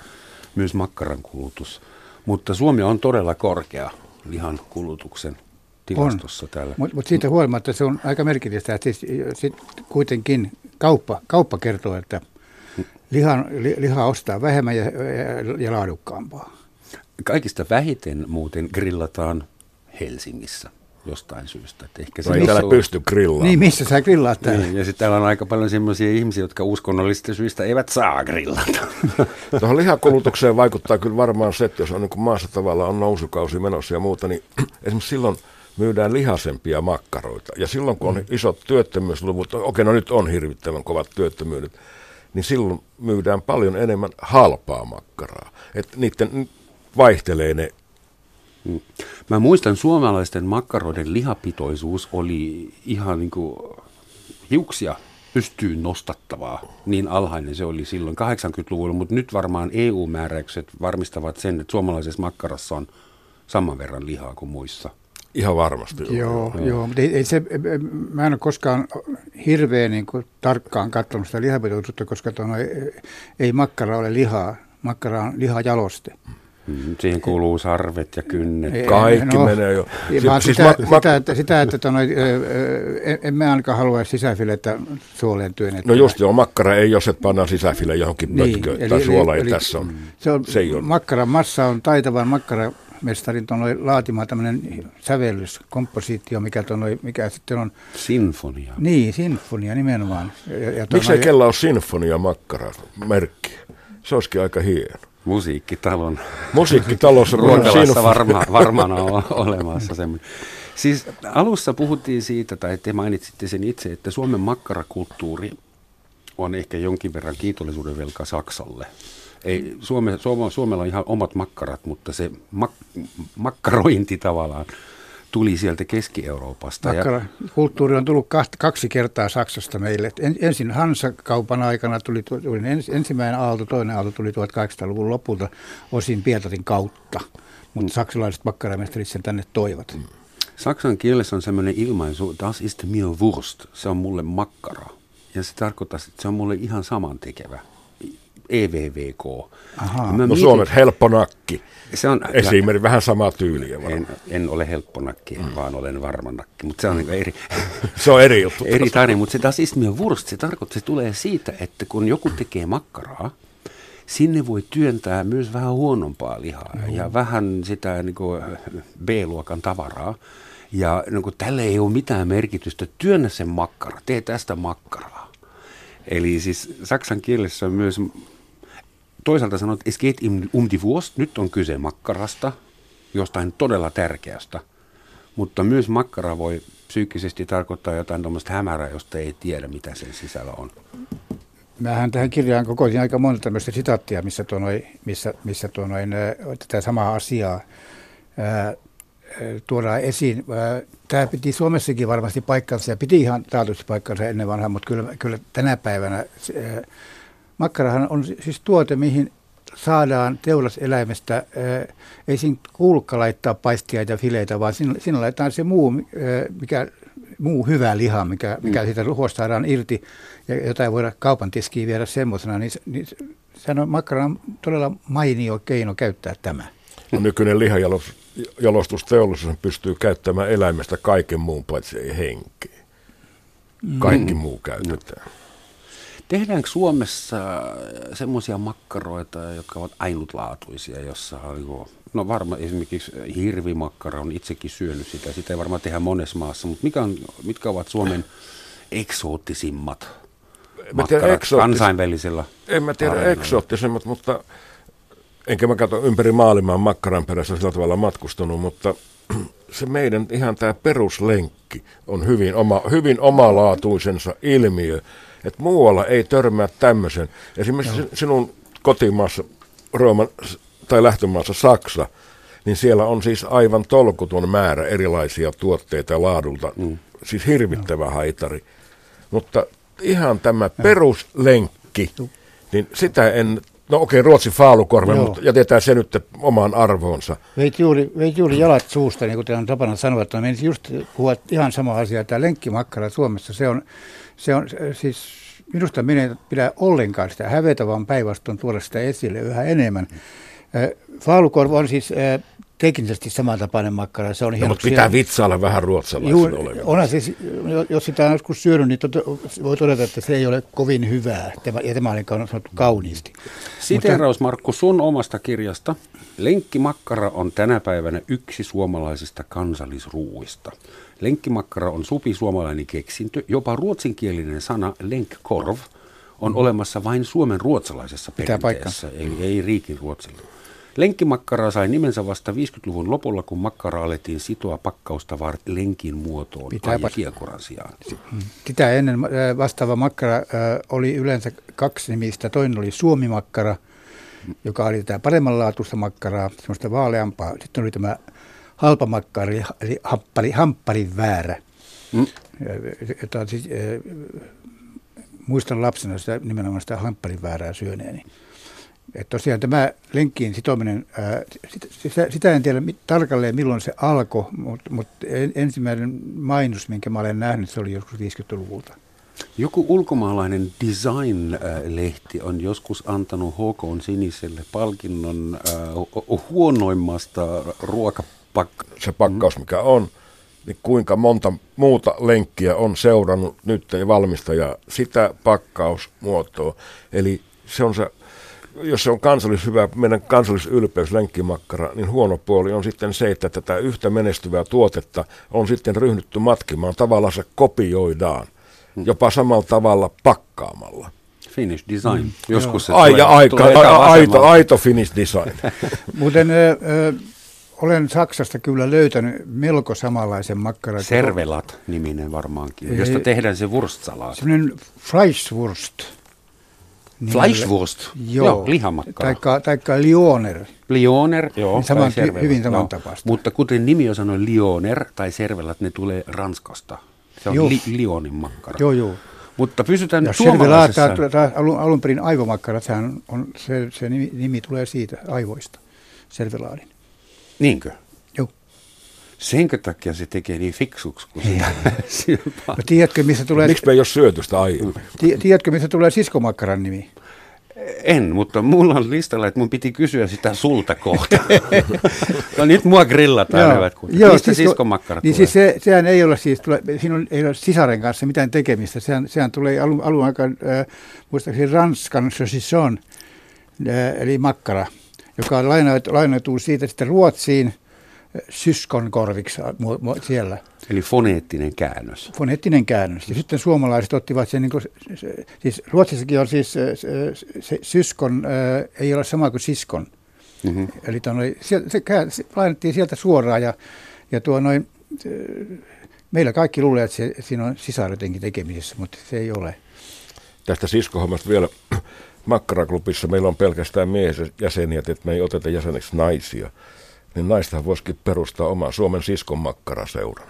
myös makkaran kulutus. Mutta Suomi on todella korkea lihan kulutuksen tilastossa täällä. Mutta mut siitä huolimatta se on aika merkillistä, että siis, sit kuitenkin kauppa, kauppa kertoo, että lihan, li, lihaa ostaa vähemmän ja, ja, ja laadukkaampaa. Kaikista vähiten muuten grillataan Helsingissä jostain syystä. Että ehkä No ei se täällä on- pysty grillaamaan. Niin, missä sä grillaat täällä? Niin, ja sitten täällä on aika paljon sellaisia ihmisiä, jotka uskonnollisista syistä eivät saa grillata. [laughs] Tuohon lihakulutukseen vaikuttaa kyllä varmaan se, että jos on niin maassa tavallaan on nousukausi menossa ja muuta, niin [clears throat] esimerkiksi silloin myydään lihasempia makkaroita. Ja silloin kun on isot työttömyysluvut, okei no nyt on hirvittävän kovat työttömyydet, niin silloin myydään paljon enemmän halpaa makkaraa. Että niiden vaihtelee ne Mä muistan, suomalaisten makkaroiden lihapitoisuus oli ihan niin kuin hiuksia pystyyn nostattavaa. Niin alhainen se oli silloin 80-luvulla, mutta nyt varmaan EU-määräykset varmistavat sen, että suomalaisessa makkarassa on saman verran lihaa kuin muissa. Ihan varmasti. on. Joo, joo. mutta ei, ei se, mä en ole koskaan hirveän niin kuin, tarkkaan katsonut sitä lihapitoisuutta, koska tuo, ei, ei makkara ole lihaa. Makkara on lihajaloste. Mm, Siihen kuuluu sarvet ja kynnet. Ei, Kaikki menee jo. Si- vaan siis sitä, mak- sitä, että, sitä, että tuo, en, emme ainakaan halua sisäfilettä suoleen työnnettyä. No just joo, makkara ei, jos et panna sisäfille johonkin niin, pötköön tai suola, ja tässä on. Se on, se ei ole. makkaran massa on taitavan makkaramestarin tuonne laatima tämmöinen sävellys, kompositio, mikä, tuonne, mikä sitten on, Sinfonia. niin, sinfonia nimenomaan. Ja, ja Miksei tuonne- kella ole sinfonia makkara merkki? Se olisikin aika hieno. Musiikkitalon Musiikkitalossa on Ruokalassa varma, varmana on olemassa semmoinen. Siis alussa puhuttiin siitä, tai te mainitsitte sen itse, että Suomen makkarakulttuuri on ehkä jonkin verran kiitollisuuden velka Saksalle. Ei, Suome, Suome, Suomella on ihan omat makkarat, mutta se mak, makkarointi tavallaan tuli sieltä Keski-Euroopasta. Ja, kulttuuri on tullut kaht, kaksi kertaa Saksasta meille. En, ensin Hansa-kaupan aikana tuli, tuli ens, ensimmäinen aalto, toinen aalto tuli 1800-luvun lopulta osin Pietarin kautta, mutta saksalaiset makkaramestarit sen tänne toivat. Saksan kielessä on semmoinen ilmaisu, das ist mir Wurst, se on mulle makkara. Ja se tarkoittaa, että se on mulle ihan samantekevä. EVVK. Ahaa. Mä No mietin- helppo nakki. Se on, Esimerkiksi vähän samaa tyyliä varmaan. en, en ole helpponakki, mm. vaan olen varmanakki, mutta se on niin eri, [laughs] Se on eri juttu. eri tarina. Mutta se das ist mir Wurst, se tarkoittaa, se tulee siitä, että kun joku tekee makkaraa, sinne voi työntää myös vähän huonompaa lihaa mm. ja vähän sitä niin kuin B-luokan tavaraa. Ja niin kuin, tälle ei ole mitään merkitystä. Työnnä sen makkara, tee tästä makkaraa. Eli siis saksan kielessä on myös toisaalta sanot, es geht im- um die Wurst, nyt on kyse makkarasta, jostain todella tärkeästä. Mutta myös makkara voi psyykkisesti tarkoittaa jotain tuommoista hämärää, josta ei tiedä, mitä sen sisällä on. Mähän tähän kirjaan kokoisin aika monta tämmöistä sitaattia, missä, tuo noi, missä, missä tuo noin, tätä samaa asiaa ää, tuodaan esiin. Tämä piti Suomessakin varmasti paikkansa ja piti ihan taatusti paikkansa ennen vanhaa, mutta kyllä, kyllä tänä päivänä ää, makkarahan on siis tuote, mihin saadaan teuraseläimestä, ei siinä kuulukka laittaa paistiaita ja fileitä, vaan siinä, siinä laitetaan se muu, mikä muu hyvä liha, mikä, mikä mm. siitä ruhosta saadaan irti ja jota ei voida kaupan tiskiin viedä semmoisena, niin, niin sehän on makkaran todella mainio keino käyttää tämä. No, nykyinen lihajalostusteollisuus pystyy käyttämään eläimestä kaiken muun paitsi ei henkeä. Kaikki mm. muu käytetään. No. Tehdäänkö Suomessa semmoisia makkaroita, jotka ovat ainutlaatuisia, jossa on No varmaan esimerkiksi hirvimakkara on itsekin syönyt sitä. Sitä ei varmaan tehdä monessa maassa, mutta mikä on, mitkä ovat Suomen eksoottisimmat makkarat eksoottis... kansainvälisellä En mä tiedä areenalla. eksoottisimmat, mutta enkä mä katso ympäri maailmaa makkaran perässä sillä tavalla matkustunut, mutta [clears throat] se meidän ihan tämä peruslenkki on hyvin, oma, hyvin omalaatuisensa ilmiö, että muualla ei törmää tämmöisen. Esimerkiksi no. sinun kotimaassa Rooman tai lähtömaassa Saksa, niin siellä on siis aivan tolkuton määrä erilaisia tuotteita laadulta, mm. siis hirvittävä no. haitari. Mutta ihan tämä peruslenkki, niin sitä en No okei, okay, Ruotsin faalukorve, Joo. mutta jätetään se nyt omaan arvoonsa. Veit juuri, veit juuri jalat suusta, niin kuin on tapana sanoa, että menisin just puhua ihan sama asia. Tämä lenkkimakkara Suomessa, se on, se on siis minusta minä ei pidä ollenkaan sitä hävetä, vaan päinvastoin tuoda sitä esille yhä enemmän. Faalukorva on siis teknisesti samantapainen makkara. Se on no, mutta pitää vitsailla vähän ruotsalaisille Onhan siis, jos sitä on joskus syönyt, niin tot, voi todeta, että se ei ole kovin hyvää. Tämä, ja tämä oli sanottu kauniisti. Siteraus Markku sun omasta kirjasta. Lenkkimakkara on tänä päivänä yksi suomalaisista kansallisruuista. Lenkkimakkara on supi suomalainen keksintö. Jopa ruotsinkielinen sana lenkkorv on olemassa vain suomen ruotsalaisessa perinteessä, eli ei riikin ruotsilla. Lenkkimakkara sai nimensä vasta 50-luvun lopulla, kun makkara alettiin sitoa pakkausta varten lenkin muotoon Pitää ja kiekuran sijaan. Sitä ennen äh, vastaava makkara äh, oli yleensä kaksi nimistä. Toinen oli suomimakkara, joka oli tätä paremmanlaatuista makkaraa, semmoista vaaleampaa. Sitten oli tämä halpamakkara, eli hamppari, hampparin väärä. Mm. Jota siis, äh, muistan lapsena sitä, nimenomaan sitä hampparin väärää syöneeni. Et tosiaan tämä lenkkiin sitominen, ää, sitä, sitä en tiedä tarkalleen milloin se alkoi, mutta mut ensimmäinen mainos, minkä mä olen nähnyt, se oli joskus 50-luvulta. Joku ulkomaalainen design-lehti on joskus antanut HK Siniselle palkinnon äh, huonoimmasta ruokapakkauksesta. Se pakkaus, mikä on, niin kuinka monta muuta lenkkiä on seurannut nyt valmistaja sitä pakkausmuotoa. Eli se on se jos se on kansallis hyvä, meidän kansallisylpeys, lenkkimakkara, niin huono puoli on sitten se, että tätä yhtä menestyvää tuotetta on sitten ryhdytty matkimaan. Tavallaan se kopioidaan, hmm. jopa samalla tavalla pakkaamalla. Finish design. Mm. Joskus se Ai, tulee, aika, tulee aito, aito finish design. [laughs] Muuten olen Saksasta kyllä löytänyt melko samanlaisen makkaran. Servelat-niminen varmaankin, josta tehdään se wurstsalaat. Sellainen Fleischwurst Fleischwurst, joo, joo lihamakkara. Taikka, taikka Lioner. Lioner, joo. Niin saman, hyvin samantapaista. Mutta kuten nimi jo sanoi, Lioner tai servelat, ne tulee Ranskasta. Se on li, Lionin makkara. Joo, joo. Mutta pysytään ja suomalaisessa. Servelat, alun, alun perin aivomakkara, sehän on, se, se nimi, nimi tulee siitä aivoista, servelaadin. Niinkö? Joo. Senkö takia se tekee niin fiksuksi, kun se no, [laughs] tiedätkö, missä tulee... Miksi me ei ole syöty sitä aiemmin? Tiedätkö, missä tulee siskomakkaran nimi? En, mutta mulla on listalla, että mun piti kysyä sitä sulta kohta. [laughs] no nyt mua grillataan, hyvät kun. Joo, Mistä sisko, siskomakkarat niin siis se, sehän ei ole siis, tule, siinä on, ei ole sisaren kanssa mitään tekemistä. Sehän, sehän tulee alun, alun aikaan, äh, muistaakseni Ranskan saucisson, äh, eli makkara, joka lainautuu siitä sitten Ruotsiin – syskon korviksi siellä. Eli foneettinen käännös. Foneettinen käännös. Ja sitten suomalaiset ottivat sen, niin kuin, siis Ruotsissakin on siis se, se syskon, ei ole sama kuin siskon. Mm-hmm. Eli tonne, se, se, se lainattiin sieltä suoraan ja, ja tuo noin, meillä kaikki luulee, että se, siinä on sisar jotenkin tekemisessä, mutta se ei ole. Tästä siskohommasta vielä Makkaraklubissa meillä on pelkästään miesjäseniä, että me ei oteta jäseneksi naisia. Niin naistahan voisikin perustaa omaa Suomen siskon makkaraseuran.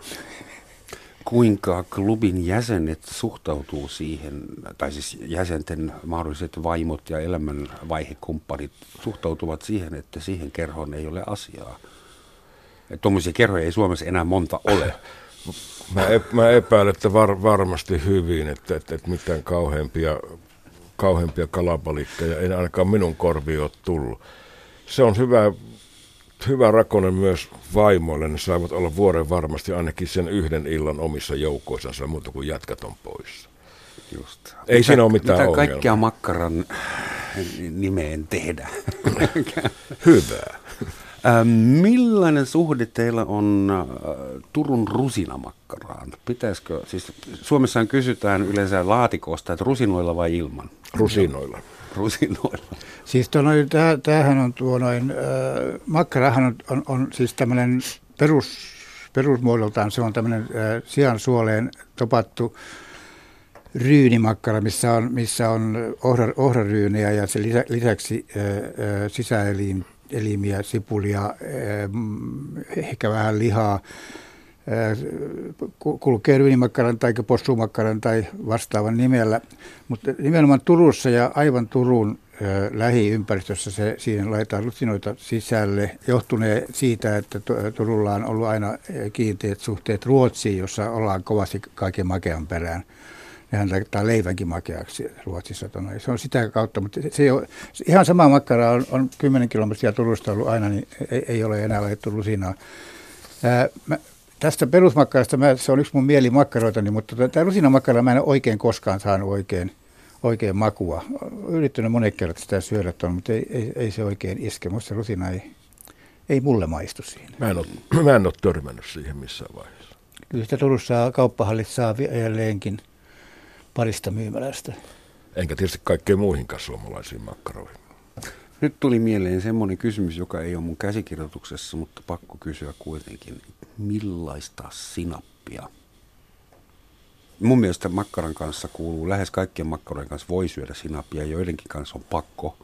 Kuinka klubin jäsenet suhtautuu siihen, tai siis jäsenten mahdolliset vaimot ja elämänvaihekumppanit suhtautuvat siihen, että siihen kerhoon ei ole asiaa? Tuommoisia kerhoja ei Suomessa enää monta ole. Mä, ep, mä epäilen, että var, varmasti hyvin, että, että, että mitään kauheampia, kauheampia kalapalikkeja ei ainakaan minun korviin ole tullut. Se on hyvä, hyvä rakone myös vaimoille. Ne saavat olla vuoden varmasti ainakin sen yhden illan omissa joukoissansa, muuta kuin jätkät on poissa. Just. Ei mitä, siinä ole mitään Mitä ongelmaa. kaikkea makkaran nimeen tehdä? [laughs] Hyvää. Ä, Millainen suhde teillä on äh, Turun rusinamakkaraan? Pitäisikö, siis Suomessa kysytään yleensä laatikosta, että rusinoilla vai ilman? Rusinoilla. [laughs] Rusinoilla. Siis tuo noin, tää, tämähän on tuo noin, äh, makkarahan on, on, on siis tämmöinen perus, perusmuodoltaan, se on tämmöinen äh, sian suoleen topattu ryynimakkara, missä on, missä on ohra, ohraryynejä ja se lisä, lisäksi äh, äh, elimiä, sipulia, äh, mm, ehkä vähän lihaa. Ku- kulkee ryynimakkaran tai possumakkaran tai vastaavan nimellä, mutta nimenomaan Turussa ja aivan Turun ö, lähiympäristössä se, siihen laitetaan rusinoita sisälle, johtunee siitä, että Tu- Turulla on ollut aina kiinteät suhteet Ruotsiin, jossa ollaan kovasti kaiken makean perään. Nehän laittaa leivänkin makeaksi Ruotsissa. Tonne. Se on sitä kautta, mutta se ei ole, ihan sama makkara on, on 10 kilometriä Turusta ollut aina, niin ei, ei ole enää laitettu rusinaa. Ää, mä, tästä perusmakkarasta, mä, se on yksi mun mielimakkaroitani, mutta tota, tämä rusinamakkara mä en oikein koskaan saanut oikein, oikein makua. Olen yrittänyt monen kerran sitä syödä tuon, mutta ei, ei, ei, se oikein iske. Musta rusina ei, ei mulle maistu siinä. Mä en, ole, [clears throat] mä en ole törmännyt siihen missään vaiheessa. Kyllä sitä Turussa kauppahallit saa edelleenkin parista myymälästä. Enkä tietysti kaikkeen muihinkaan suomalaisiin makkaroihin. Nyt tuli mieleen semmoinen kysymys, joka ei ole mun käsikirjoituksessa, mutta pakko kysyä kuitenkin. Millaista sinappia? Mun mielestä makkaran kanssa kuuluu, lähes kaikkien makkaroiden kanssa voi syödä sinappia, joidenkin kanssa on pakko.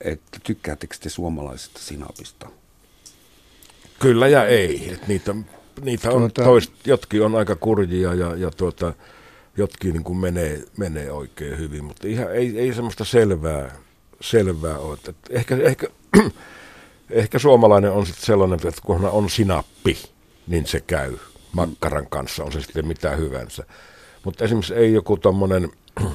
Että tykkäättekö te suomalaisesta sinapista? Kyllä ja ei. Et niitä, niitä on Tuota- toist, jotkin on aika kurjia ja, ja tuota, jotkin niin kuin menee, menee oikein hyvin, mutta ihan, ei, ei semmoista selvää, selvää ole. Et ehkä, ehkä, [clears throat] ehkä suomalainen on sitten sellainen, että kun on sinappi, niin se käy makkaran kanssa, on se sitten mitä hyvänsä. Mutta esimerkiksi ei joku tommonen [clears throat]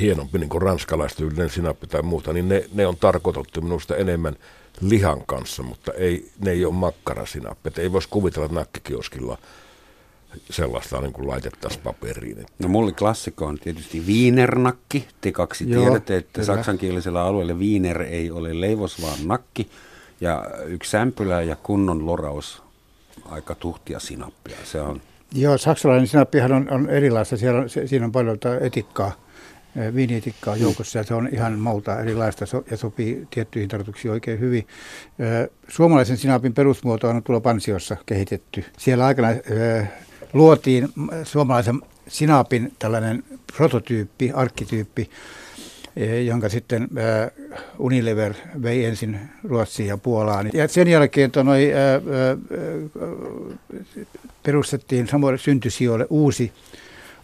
hienompi niin kuin ranskalaistyylinen sinappi tai muuta, niin ne, ne on tarkoitettu minusta enemmän lihan kanssa, mutta ei, ne ei ole makkarasinappi. Et ei voisi kuvitella, että nakkikioskilla sellaista niin kuin laitettaisiin paperiin. Et No mulle klassikko on tietysti viinernakki. Te kaksi Joo, tiedätte, että kyllä. saksankielisellä alueella viiner ei ole leivos, vaan nakki. Ja yksi sämpylä ja kunnon loraus, aika tuhtia sinappia. Se on Joo, saksalainen sinappihan on, on erilaista. Siellä on, se, siinä on paljon tätä etikkaa, eh, viinietikkaa joukossa ja se on ihan mauta erilaista so, ja sopii tiettyihin tarkoituksiin oikein hyvin. Eh, Suomalaisen sinapin perusmuoto on tuolla Pansiossa kehitetty. Siellä aikana eh, luotiin suomalaisen sinapin tällainen prototyyppi, arkkityyppi, eh, jonka sitten äh, Unilever vei ensin Ruotsiin ja Puolaan. Ja sen jälkeen tonoi, äh, perustettiin samoille syntysijoille uusi,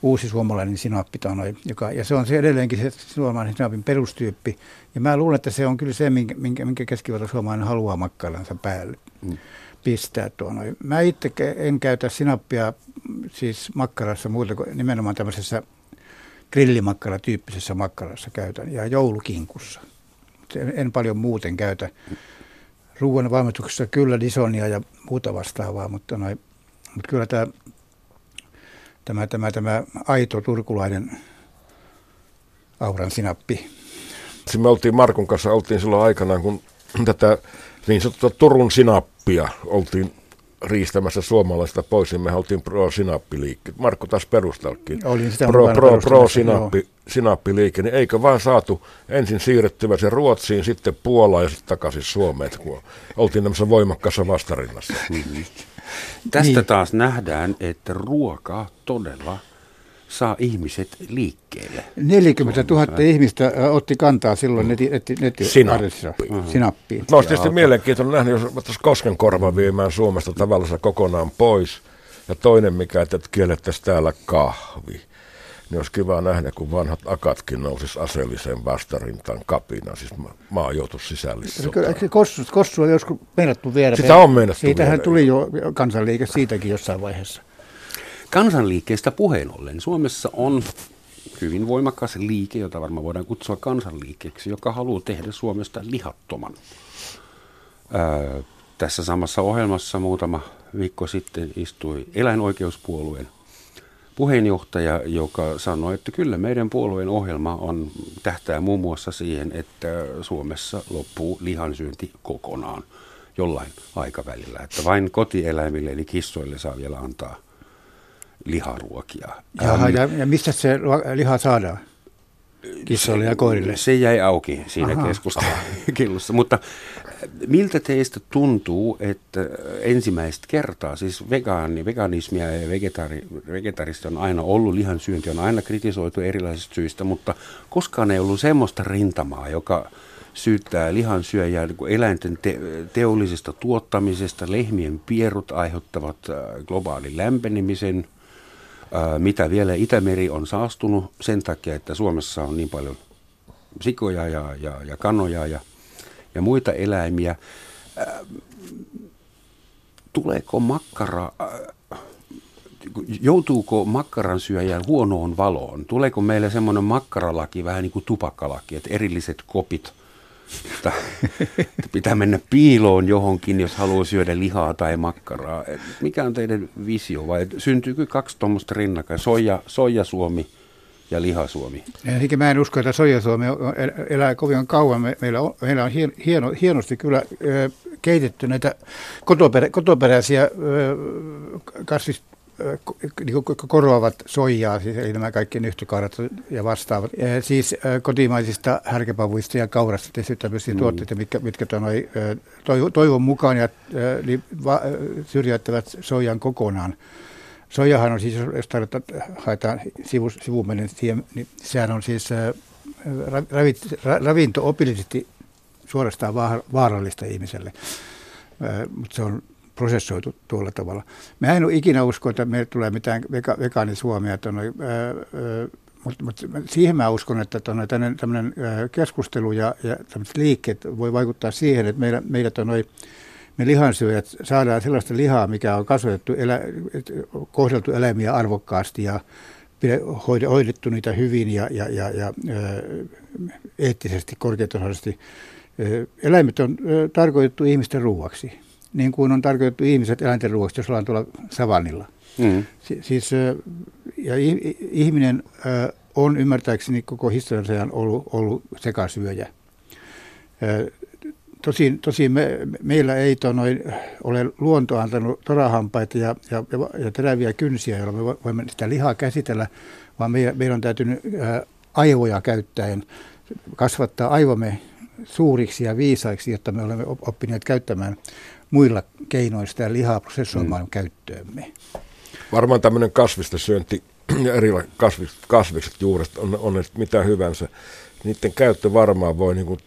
uusi suomalainen sinappi, tonoi, joka, ja se on se edelleenkin se suomalainen sinapin perustyyppi. Ja mä luulen, että se on kyllä se, minkä, minkä, minkä keskivertosuomalainen haluaa makkaransa päälle Mm. Pistää tuon. Mä itse en käytä sinappia siis makkarassa muuta kuin nimenomaan tämmöisessä grillimakkara-tyyppisessä makkarassa käytän ja joulukinkussa. En, en paljon muuten käytä. Ruoan valmistuksessa kyllä disonia ja muuta vastaavaa, mutta, noi, mutta kyllä tämä, tämä, tämä, tämä aito turkulainen auran sinappi. Siis me oltiin Markun kanssa, oltiin silloin aikanaan, kun tätä niin sanottua Turun sinappia oltiin riistämässä suomalaista pois, niin me oltiin pro-sinappiliikke. Markku taas perustalkin. Olin sitä pro, pro, pro perustamassa, sinappi, sinappiliike, niin eikö vaan saatu ensin siirrettyä se Ruotsiin, sitten Puolaan ja sitten takaisin Suomeen, kun oltiin tämmöisessä voimakkaassa vastarinnassa. Tästä Niin. taas nähdään, että ruoka todella saa ihmiset liikkeelle. 40 000 ihmistä otti kantaa silloin neti, neti, neti Sinappiin. Sinappiin. No olisi tietysti mielenkiintoinen nähdä, jos ottaisiin Koskenkorva viemään Suomesta tavallaan kokonaan pois. Ja toinen, mikä, että kiellettäisiin täällä kahvi. Niin olisi kiva nähdä, kun vanhat akatkin nousis aseelliseen vastarintaan kapina, siis maa joutuisi sisällissotaan. Eikö Kossu, Kossu on joskus meinattu viedä? Sitä on meinattu Siitähän viedä. tuli jo kansanliike siitäkin jossain vaiheessa. Kansanliikkeestä puheen ollen Suomessa on hyvin voimakas liike, jota varmaan voidaan kutsua kansanliikkeeksi, joka haluaa tehdä Suomesta lihattoman. Ää, tässä samassa ohjelmassa muutama viikko sitten istui eläinoikeuspuolueen puheenjohtaja, joka sanoi, että kyllä meidän puolueen ohjelma on tähtää muun muassa siihen, että Suomessa loppuu lihansyönti kokonaan jollain aikavälillä. Että vain kotieläimille eli kissoille saa vielä antaa liharuokia. Jaha, ja, ja mistä se liha saadaan? Kissoille ja koirille. Se jäi auki siinä keskustelussa. [laughs] Mutta miltä teistä tuntuu, että ensimmäistä kertaa, siis vegaani, veganismia ja vegetari, vegetarista on aina ollut, lihansyönti on aina kritisoitu erilaisista syistä, mutta koskaan ei ollut semmoista rintamaa, joka syyttää lihansyöjää niin eläinten te- teollisesta tuottamisesta. Lehmien pierut aiheuttavat äh, globaalin lämpenemisen, mitä vielä Itämeri on saastunut sen takia, että Suomessa on niin paljon sikoja ja, ja, ja kanoja ja, ja muita eläimiä. Tuleeko makkara, joutuuko makkaran syöjä huonoon valoon? Tuleeko meille semmoinen makkaralaki, vähän niin kuin tupakkalaki, että erilliset kopit, että pitää mennä piiloon johonkin, jos haluaa syödä lihaa tai makkaraa. Et Mikä on teidän visio vai syntyykö kaksi tuommoista rinnakkain, soija, soija-Suomi ja lihasuomi? Ensinnäkin mä en usko, että Soija-Suomi elää kovin kauan. Me, meillä on, meillä on hien- hieno, hienosti kyllä keitetty näitä kotoperä, kotoperäisiä ö, kasvis, ö, ko- niin korvaavat soijaa, siis eli nämä kaikki nyhtykaurat ja vastaavat. Siis kotimaisista härkäpavuista ja kaurasta tehty tämmöisiä mm. tuotteita, mitkä, mitkä tonoi, toivon mukaan ja, niin va, syrjäyttävät soijan kokonaan. Soijahan on siis, jos tarvitaan, haetaan sivu, sivumennen siihen, niin sehän on siis ravit, ra, ravinto-opillisesti suorastaan vaar, vaarallista ihmiselle, mutta se on prosessoitu tuolla tavalla. Mä en ole ikinä usko, että meille tulee mitään vega, vegaanisuomia, tonne, ää, ää, mutta, mutta siihen mä uskon, että tämmöinen, keskustelu ja, ja tämmöiset liikkeet voi vaikuttaa siihen, että meillä, meillä tonne, me lihansyöjät saadaan sellaista lihaa, mikä on kasvatettu, elä, kohdeltu eläimiä arvokkaasti ja hoidettu niitä hyvin ja, ja, ja, ja eettisesti, korkeatasoisesti. Eläimet on tarkoitettu ihmisten ruuaksi, niin kuin on tarkoitettu ihmiset eläinten ruuaksi, jos ollaan tuolla savannilla. Mm. Si- siis, ja i- ihminen on ymmärtääkseni koko historiansa ajan ollut, ollut sekasyöjä. Tosin, tosin me, meillä ei noin, ole luonto antanut torahampaita ja, ja, ja, teräviä kynsiä, joilla me vo- voimme sitä lihaa käsitellä, vaan meidän, meidän on täytynyt aivoja käyttäen kasvattaa aivomme suuriksi ja viisaiksi, jotta me olemme op- oppineet käyttämään muilla keinoin sitä lihaa prosessoimaan mm. käyttöömme. Varmaan tämmöinen kasvista syönti ja eri kasvikset, kasvikset juuret, on, on mitä hyvänsä, niiden käyttö varmaan voi niin kuin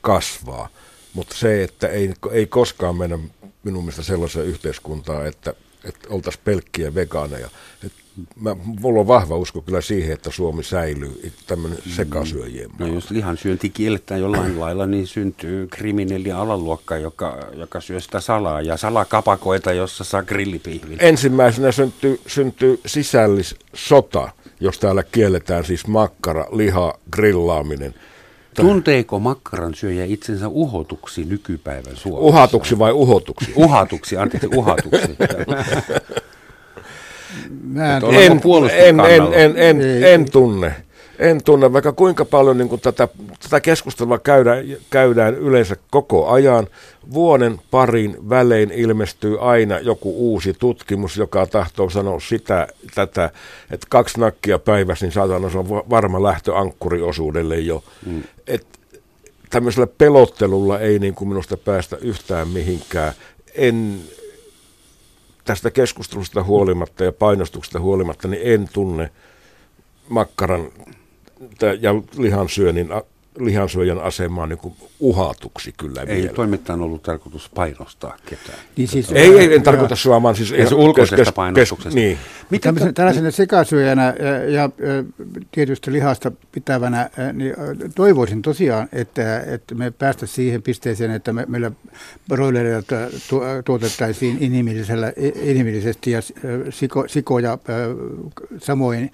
kasvaa. Mutta se, että ei, ei koskaan mennä minun mielestä sellaiseen yhteiskuntaan, että, että oltaisiin pelkkiä vegaaneja. Et mä, mulla on vahva usko kyllä siihen, että Suomi säilyy tämmöinen sekasyöjien No maa. jos lihansyönti kielletään jollain [clears throat] lailla, niin syntyy kriminelli alaluokka, joka, joka syö sitä salaa ja salakapakoita, jossa saa grillipihvin. Ensimmäisenä syntyy, syntyy sisällissota, jos täällä kielletään siis makkara, liha, grillaaminen. Tunteeko makkaran syöjä itsensä uhotuksi nykypäivän Suomessa? Uhatuksi vai uhotuksi? Uhatuksi, anteeksi, uhatuksi. [laughs] Mä en, en, en, en, en, en, en tunne. En tunne, vaikka kuinka paljon niin kuin tätä, tätä keskustelua käydään, käydään yleensä koko ajan. Vuoden parin välein ilmestyy aina joku uusi tutkimus, joka tahtoo sanoa sitä, tätä, että kaksi nakkia päivässä, niin saatana se on va- varma lähtö ankkuriosuudelle jo. Mm. Et tämmöisellä pelottelulla ei niin kuin minusta päästä yhtään mihinkään. En, tästä keskustelusta huolimatta ja painostuksesta huolimatta, niin en tunne makkaran ja lihansyönnin lihansyöjän asemaa niin kuin uhatuksi kyllä Ei vielä. toimittajan ollut tarkoitus painostaa ketään. Niin siis, Ei, ei, en tarkoita sua, vaan siis... Ei se ulkoisesta painostuksesta. Niin. Mitä Tällaisena, tällaisena sekasyöjänä ja, ja tietysti lihasta pitävänä, niin toivoisin tosiaan, että, että me päästä siihen pisteeseen, että me, meillä broilereita tuotettaisiin inhimillisellä, inhimillisesti ja siko, sikoja samoin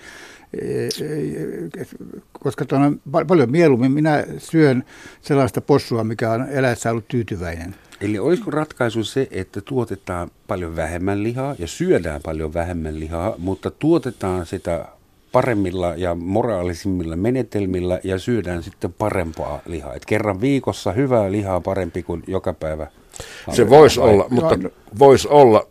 koska on paljon mieluummin minä syön sellaista possua, mikä on eläessä ollut tyytyväinen. Eli olisiko ratkaisu se, että tuotetaan paljon vähemmän lihaa ja syödään paljon vähemmän lihaa, mutta tuotetaan sitä paremmilla ja moraalisimmilla menetelmillä ja syödään sitten parempaa lihaa. Et kerran viikossa hyvää lihaa parempi kuin joka päivä. Se voisi olla, mutta voisi olla,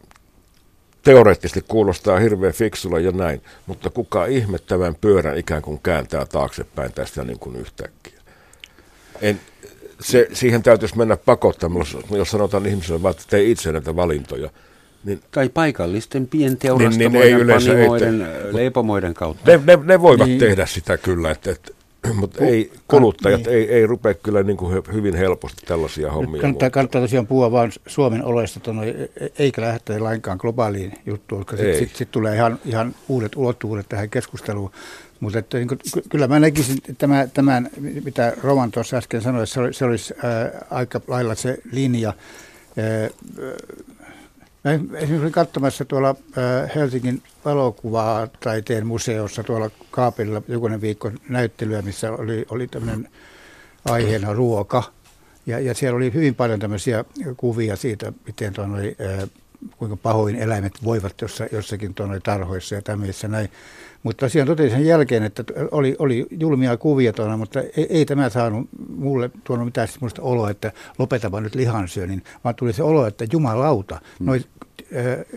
teoreettisesti kuulostaa hirveän fiksulla ja näin, mutta kuka ihmettävän pyörän ikään kuin kääntää taaksepäin tästä niin kuin yhtäkkiä. En, se, siihen täytyisi mennä pakottamalla, jos sanotaan ihmisille, että tee itse näitä valintoja. Niin, tai paikallisten pienteurastamoiden, niin, niin ei panimoiden, leipomoiden kautta. Ne, ne, ne voivat niin. tehdä sitä kyllä, että, että [clears throat] mutta ei, kuluttajat niin. ei, ei rupea kyllä niin kuin hyvin helposti tällaisia hommia. Kannattaa, kannattaa tosiaan puhua vain Suomen oloista, tonne, e- eikä lähteä lainkaan globaaliin juttuun, koska sitten sit, sit tulee ihan, ihan uudet ulottuvuudet tähän keskusteluun. Mutta että, niin kuin, kyllä mä näkisin tämän, tämän, mitä Roman tuossa äsken sanoi, se, oli, se olisi ää, aika lailla se linja. Ää, Mä esimerkiksi olin katsomassa tuolla Helsingin valokuvaa taiteen museossa tuolla Kaapilla jokunen viikko näyttelyä, missä oli, oli tämmöinen aiheena ruoka. Ja, ja siellä oli hyvin paljon tämmöisiä kuvia siitä, miten tuon oli, kuinka pahoin eläimet voivat jossa, jossakin tuonne tarhoissa ja tämmöisissä näin. Mutta tosiaan totesin sen jälkeen, että oli, oli julmia kuvia tuona, mutta ei, ei tämä saanut mulle tuonut mitään sellaista oloa, että lopetapa nyt lihansyönnin, vaan tuli se olo, että jumalauta, mm. noin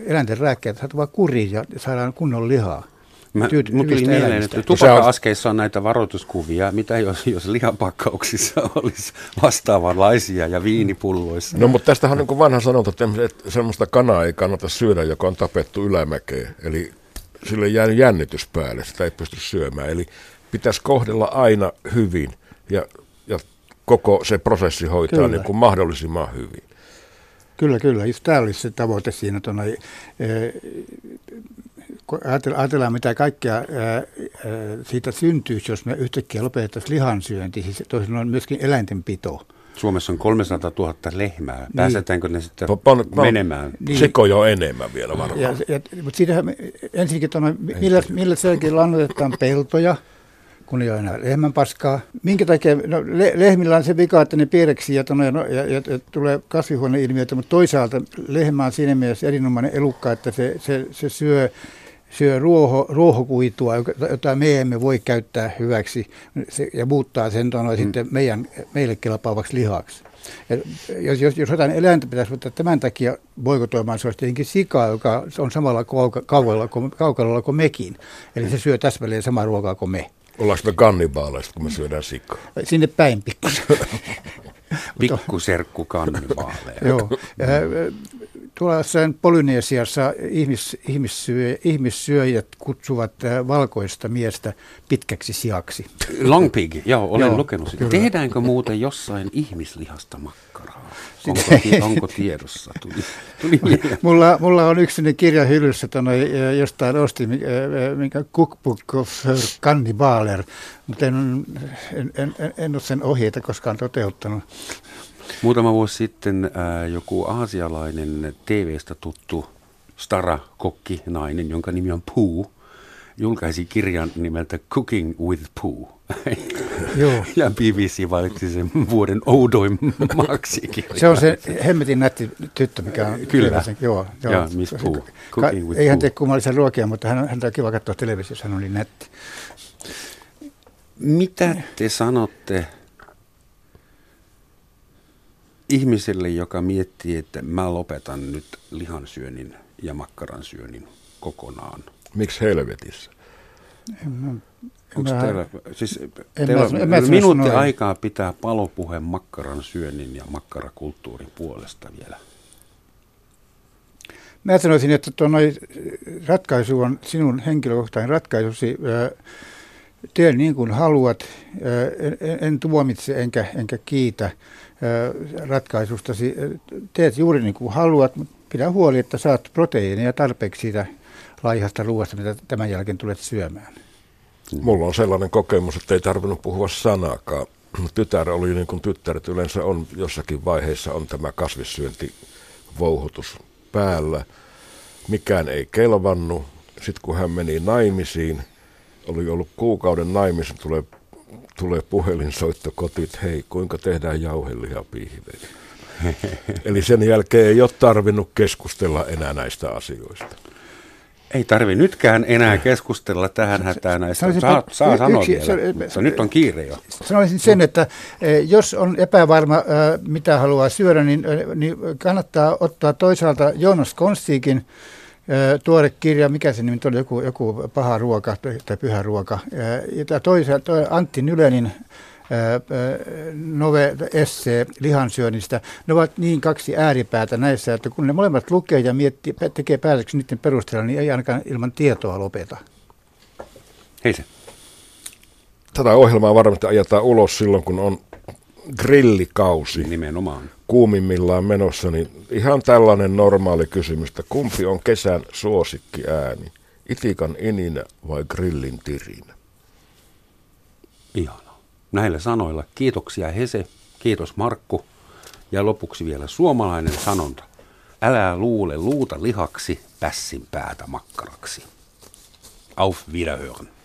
eläinten rääkkäät saatu vaan kuriin ja saadaan kunnon lihaa. Mä, Tyyt, tuli mieleen, että tupakka-askeissa on näitä varoituskuvia. Mitä jos, jos lihapakkauksissa [laughs] olisi vastaavanlaisia ja viinipulloissa? No mutta tästähän on niin vanha sanonta, että semmoista kanaa ei kannata syödä, joka on tapettu ylämäkeen. Eli sille jäänyt jännitys päälle, sitä ei pysty syömään. Eli pitäisi kohdella aina hyvin ja, ja koko se prosessi hoitaa niin kuin mahdollisimman hyvin. Kyllä, kyllä. Just tämä olisi se tavoite siinä. Tuonne, ajatellaan, mitä kaikkea siitä syntyisi, jos me yhtäkkiä lopetettaisiin lihansyönti, siis toisin sanoen myöskin eläintenpito. Suomessa on 300 000 lehmää. Niin. Pääsetäänkö ne sitten pan, pan, menemään? Niin. Seko jo enemmän vielä varmaan. Ja, ja, mutta siitähän ensinnäkin, tuonne, millä, millä selkeä lannoitetaan peltoja, kun ei ole enää lehmän paskaa. Minkä takia, no, le, lehmillä on se vika, että ne piireksi ja, ja, ja, ja, ja tulee kasvihuoneilmiöitä, mutta toisaalta lehmä on siinä mielessä erinomainen elukka, että se, se, se syö syö ruoho, ruohokuitua, jota me emme voi käyttää hyväksi se, ja muuttaa sen tuonne mm. sitten meidän, meille kelpaavaksi lihaksi. Ja jos, jos, jos jotain eläintä pitäisi ottaa tämän takia boikotoimaan, se olisi tietenkin sika, joka on samalla kaukalla, kaukalla kuin mekin. Eli se syö täsmälleen samaa ruokaa kuin me. Ollaanko me kannibaaleista, kun me syödään sikaa? Sinne päin pikkusen. [laughs] Pikkuserkku kannibaaleja. Joo tuolla sen Polynesiassa ihmis, ihmissyö, ihmissyöjät kutsuvat äh, valkoista miestä pitkäksi sijaksi. [laughs] Long pig, joo, olen joo, lukenut sitä. Kyllä. Tehdäänkö muuten jossain ihmislihasta makkaraa? Onko, onko tiedossa? Tuli, tuli [laughs] mulla, mulla on yksi kirja hyllyssä, tonne, jostain ostin, minkä Cookbook of Cannibaler, mutta en, en, en, en ole sen ohjeita koskaan toteuttanut. Muutama vuosi sitten äh, joku aasialainen TV-stä tuttu stara-kokki nainen, jonka nimi on Pooh, julkaisi kirjan nimeltä Cooking with Pooh. [laughs] Joo. [laughs] ja BBC valitsi sen vuoden oudoimmaksi [laughs] Se on se hemmetin nätti tyttö, mikä on Kyllä. Sen, joo, joo. Ja Miss. Cooking with ei hän tee kummallisia ruokia, mutta hän, häntä on kiva katsoa televisiossa, hän niin nätti. Mitä te sanotte ihmiselle, joka miettii, että mä lopetan nyt lihansyönnin ja makkaransyönnin kokonaan. Miksi helvetissä? Onko mä, teillä, siis teillä mä, mä, minuutti aikaa pitää palopuhe makkaran syönnin ja makkarakulttuurin puolesta vielä? Mä sanoisin, että tuo ratkaisu on sinun henkilökohtainen ratkaisusi. tee niin kuin haluat, en, en tuomitse enkä, enkä kiitä ratkaisustasi. Teet juuri niin kuin haluat, mutta pidä huoli, että saat proteiineja tarpeeksi siitä laihasta ruoasta, mitä tämän jälkeen tulet syömään. Mulla on sellainen kokemus, että ei tarvinnut puhua sanaakaan. [clears throat] Tytär oli niin kuin tyttäret yleensä on jossakin vaiheessa on tämä kasvissyöntivouhutus päällä. Mikään ei kelvannut. Sitten kun hän meni naimisiin, oli ollut kuukauden naimisen, tulee, tulee puhelinsoitto kotiin, hei, kuinka tehdään jauhelihapihveitä. [laughs] Eli sen jälkeen ei ole tarvinnut keskustella enää näistä asioista. Ei tarvi nytkään enää keskustella tähän hätään näistä. Saa, saa sanoa yksi, vielä, se, mutta nyt on kiire jo. Sanoisin sen, että eh, jos on epävarma, eh, mitä haluaa syödä, niin, eh, niin kannattaa ottaa toisaalta Jonas Konstiikin tuore kirja, mikä se nimi oli, joku, joku paha ruoka tai pyhä ruoka. Ja toisaalta Antti Nylenin nove esse lihansyönnistä. Ne ovat niin kaksi ääripäätä näissä, että kun ne molemmat lukee ja miettii, tekee päätöksiä niiden perusteella, niin ei ainakaan ilman tietoa lopeta. Hei se. Tätä ohjelmaa varmasti ajetaan ulos silloin, kun on grillikausi. Nimenomaan. Kuumimmillaan menossa, niin ihan tällainen normaali kysymys, että kumpi on kesän suosikki ääni? Itikan ininä vai grillin tirinä? Ihan. Näillä sanoilla kiitoksia Hese, kiitos Markku ja lopuksi vielä suomalainen sanonta. Älä luule luuta lihaksi, pässin päätä makkaraksi. Auf Wiederhören.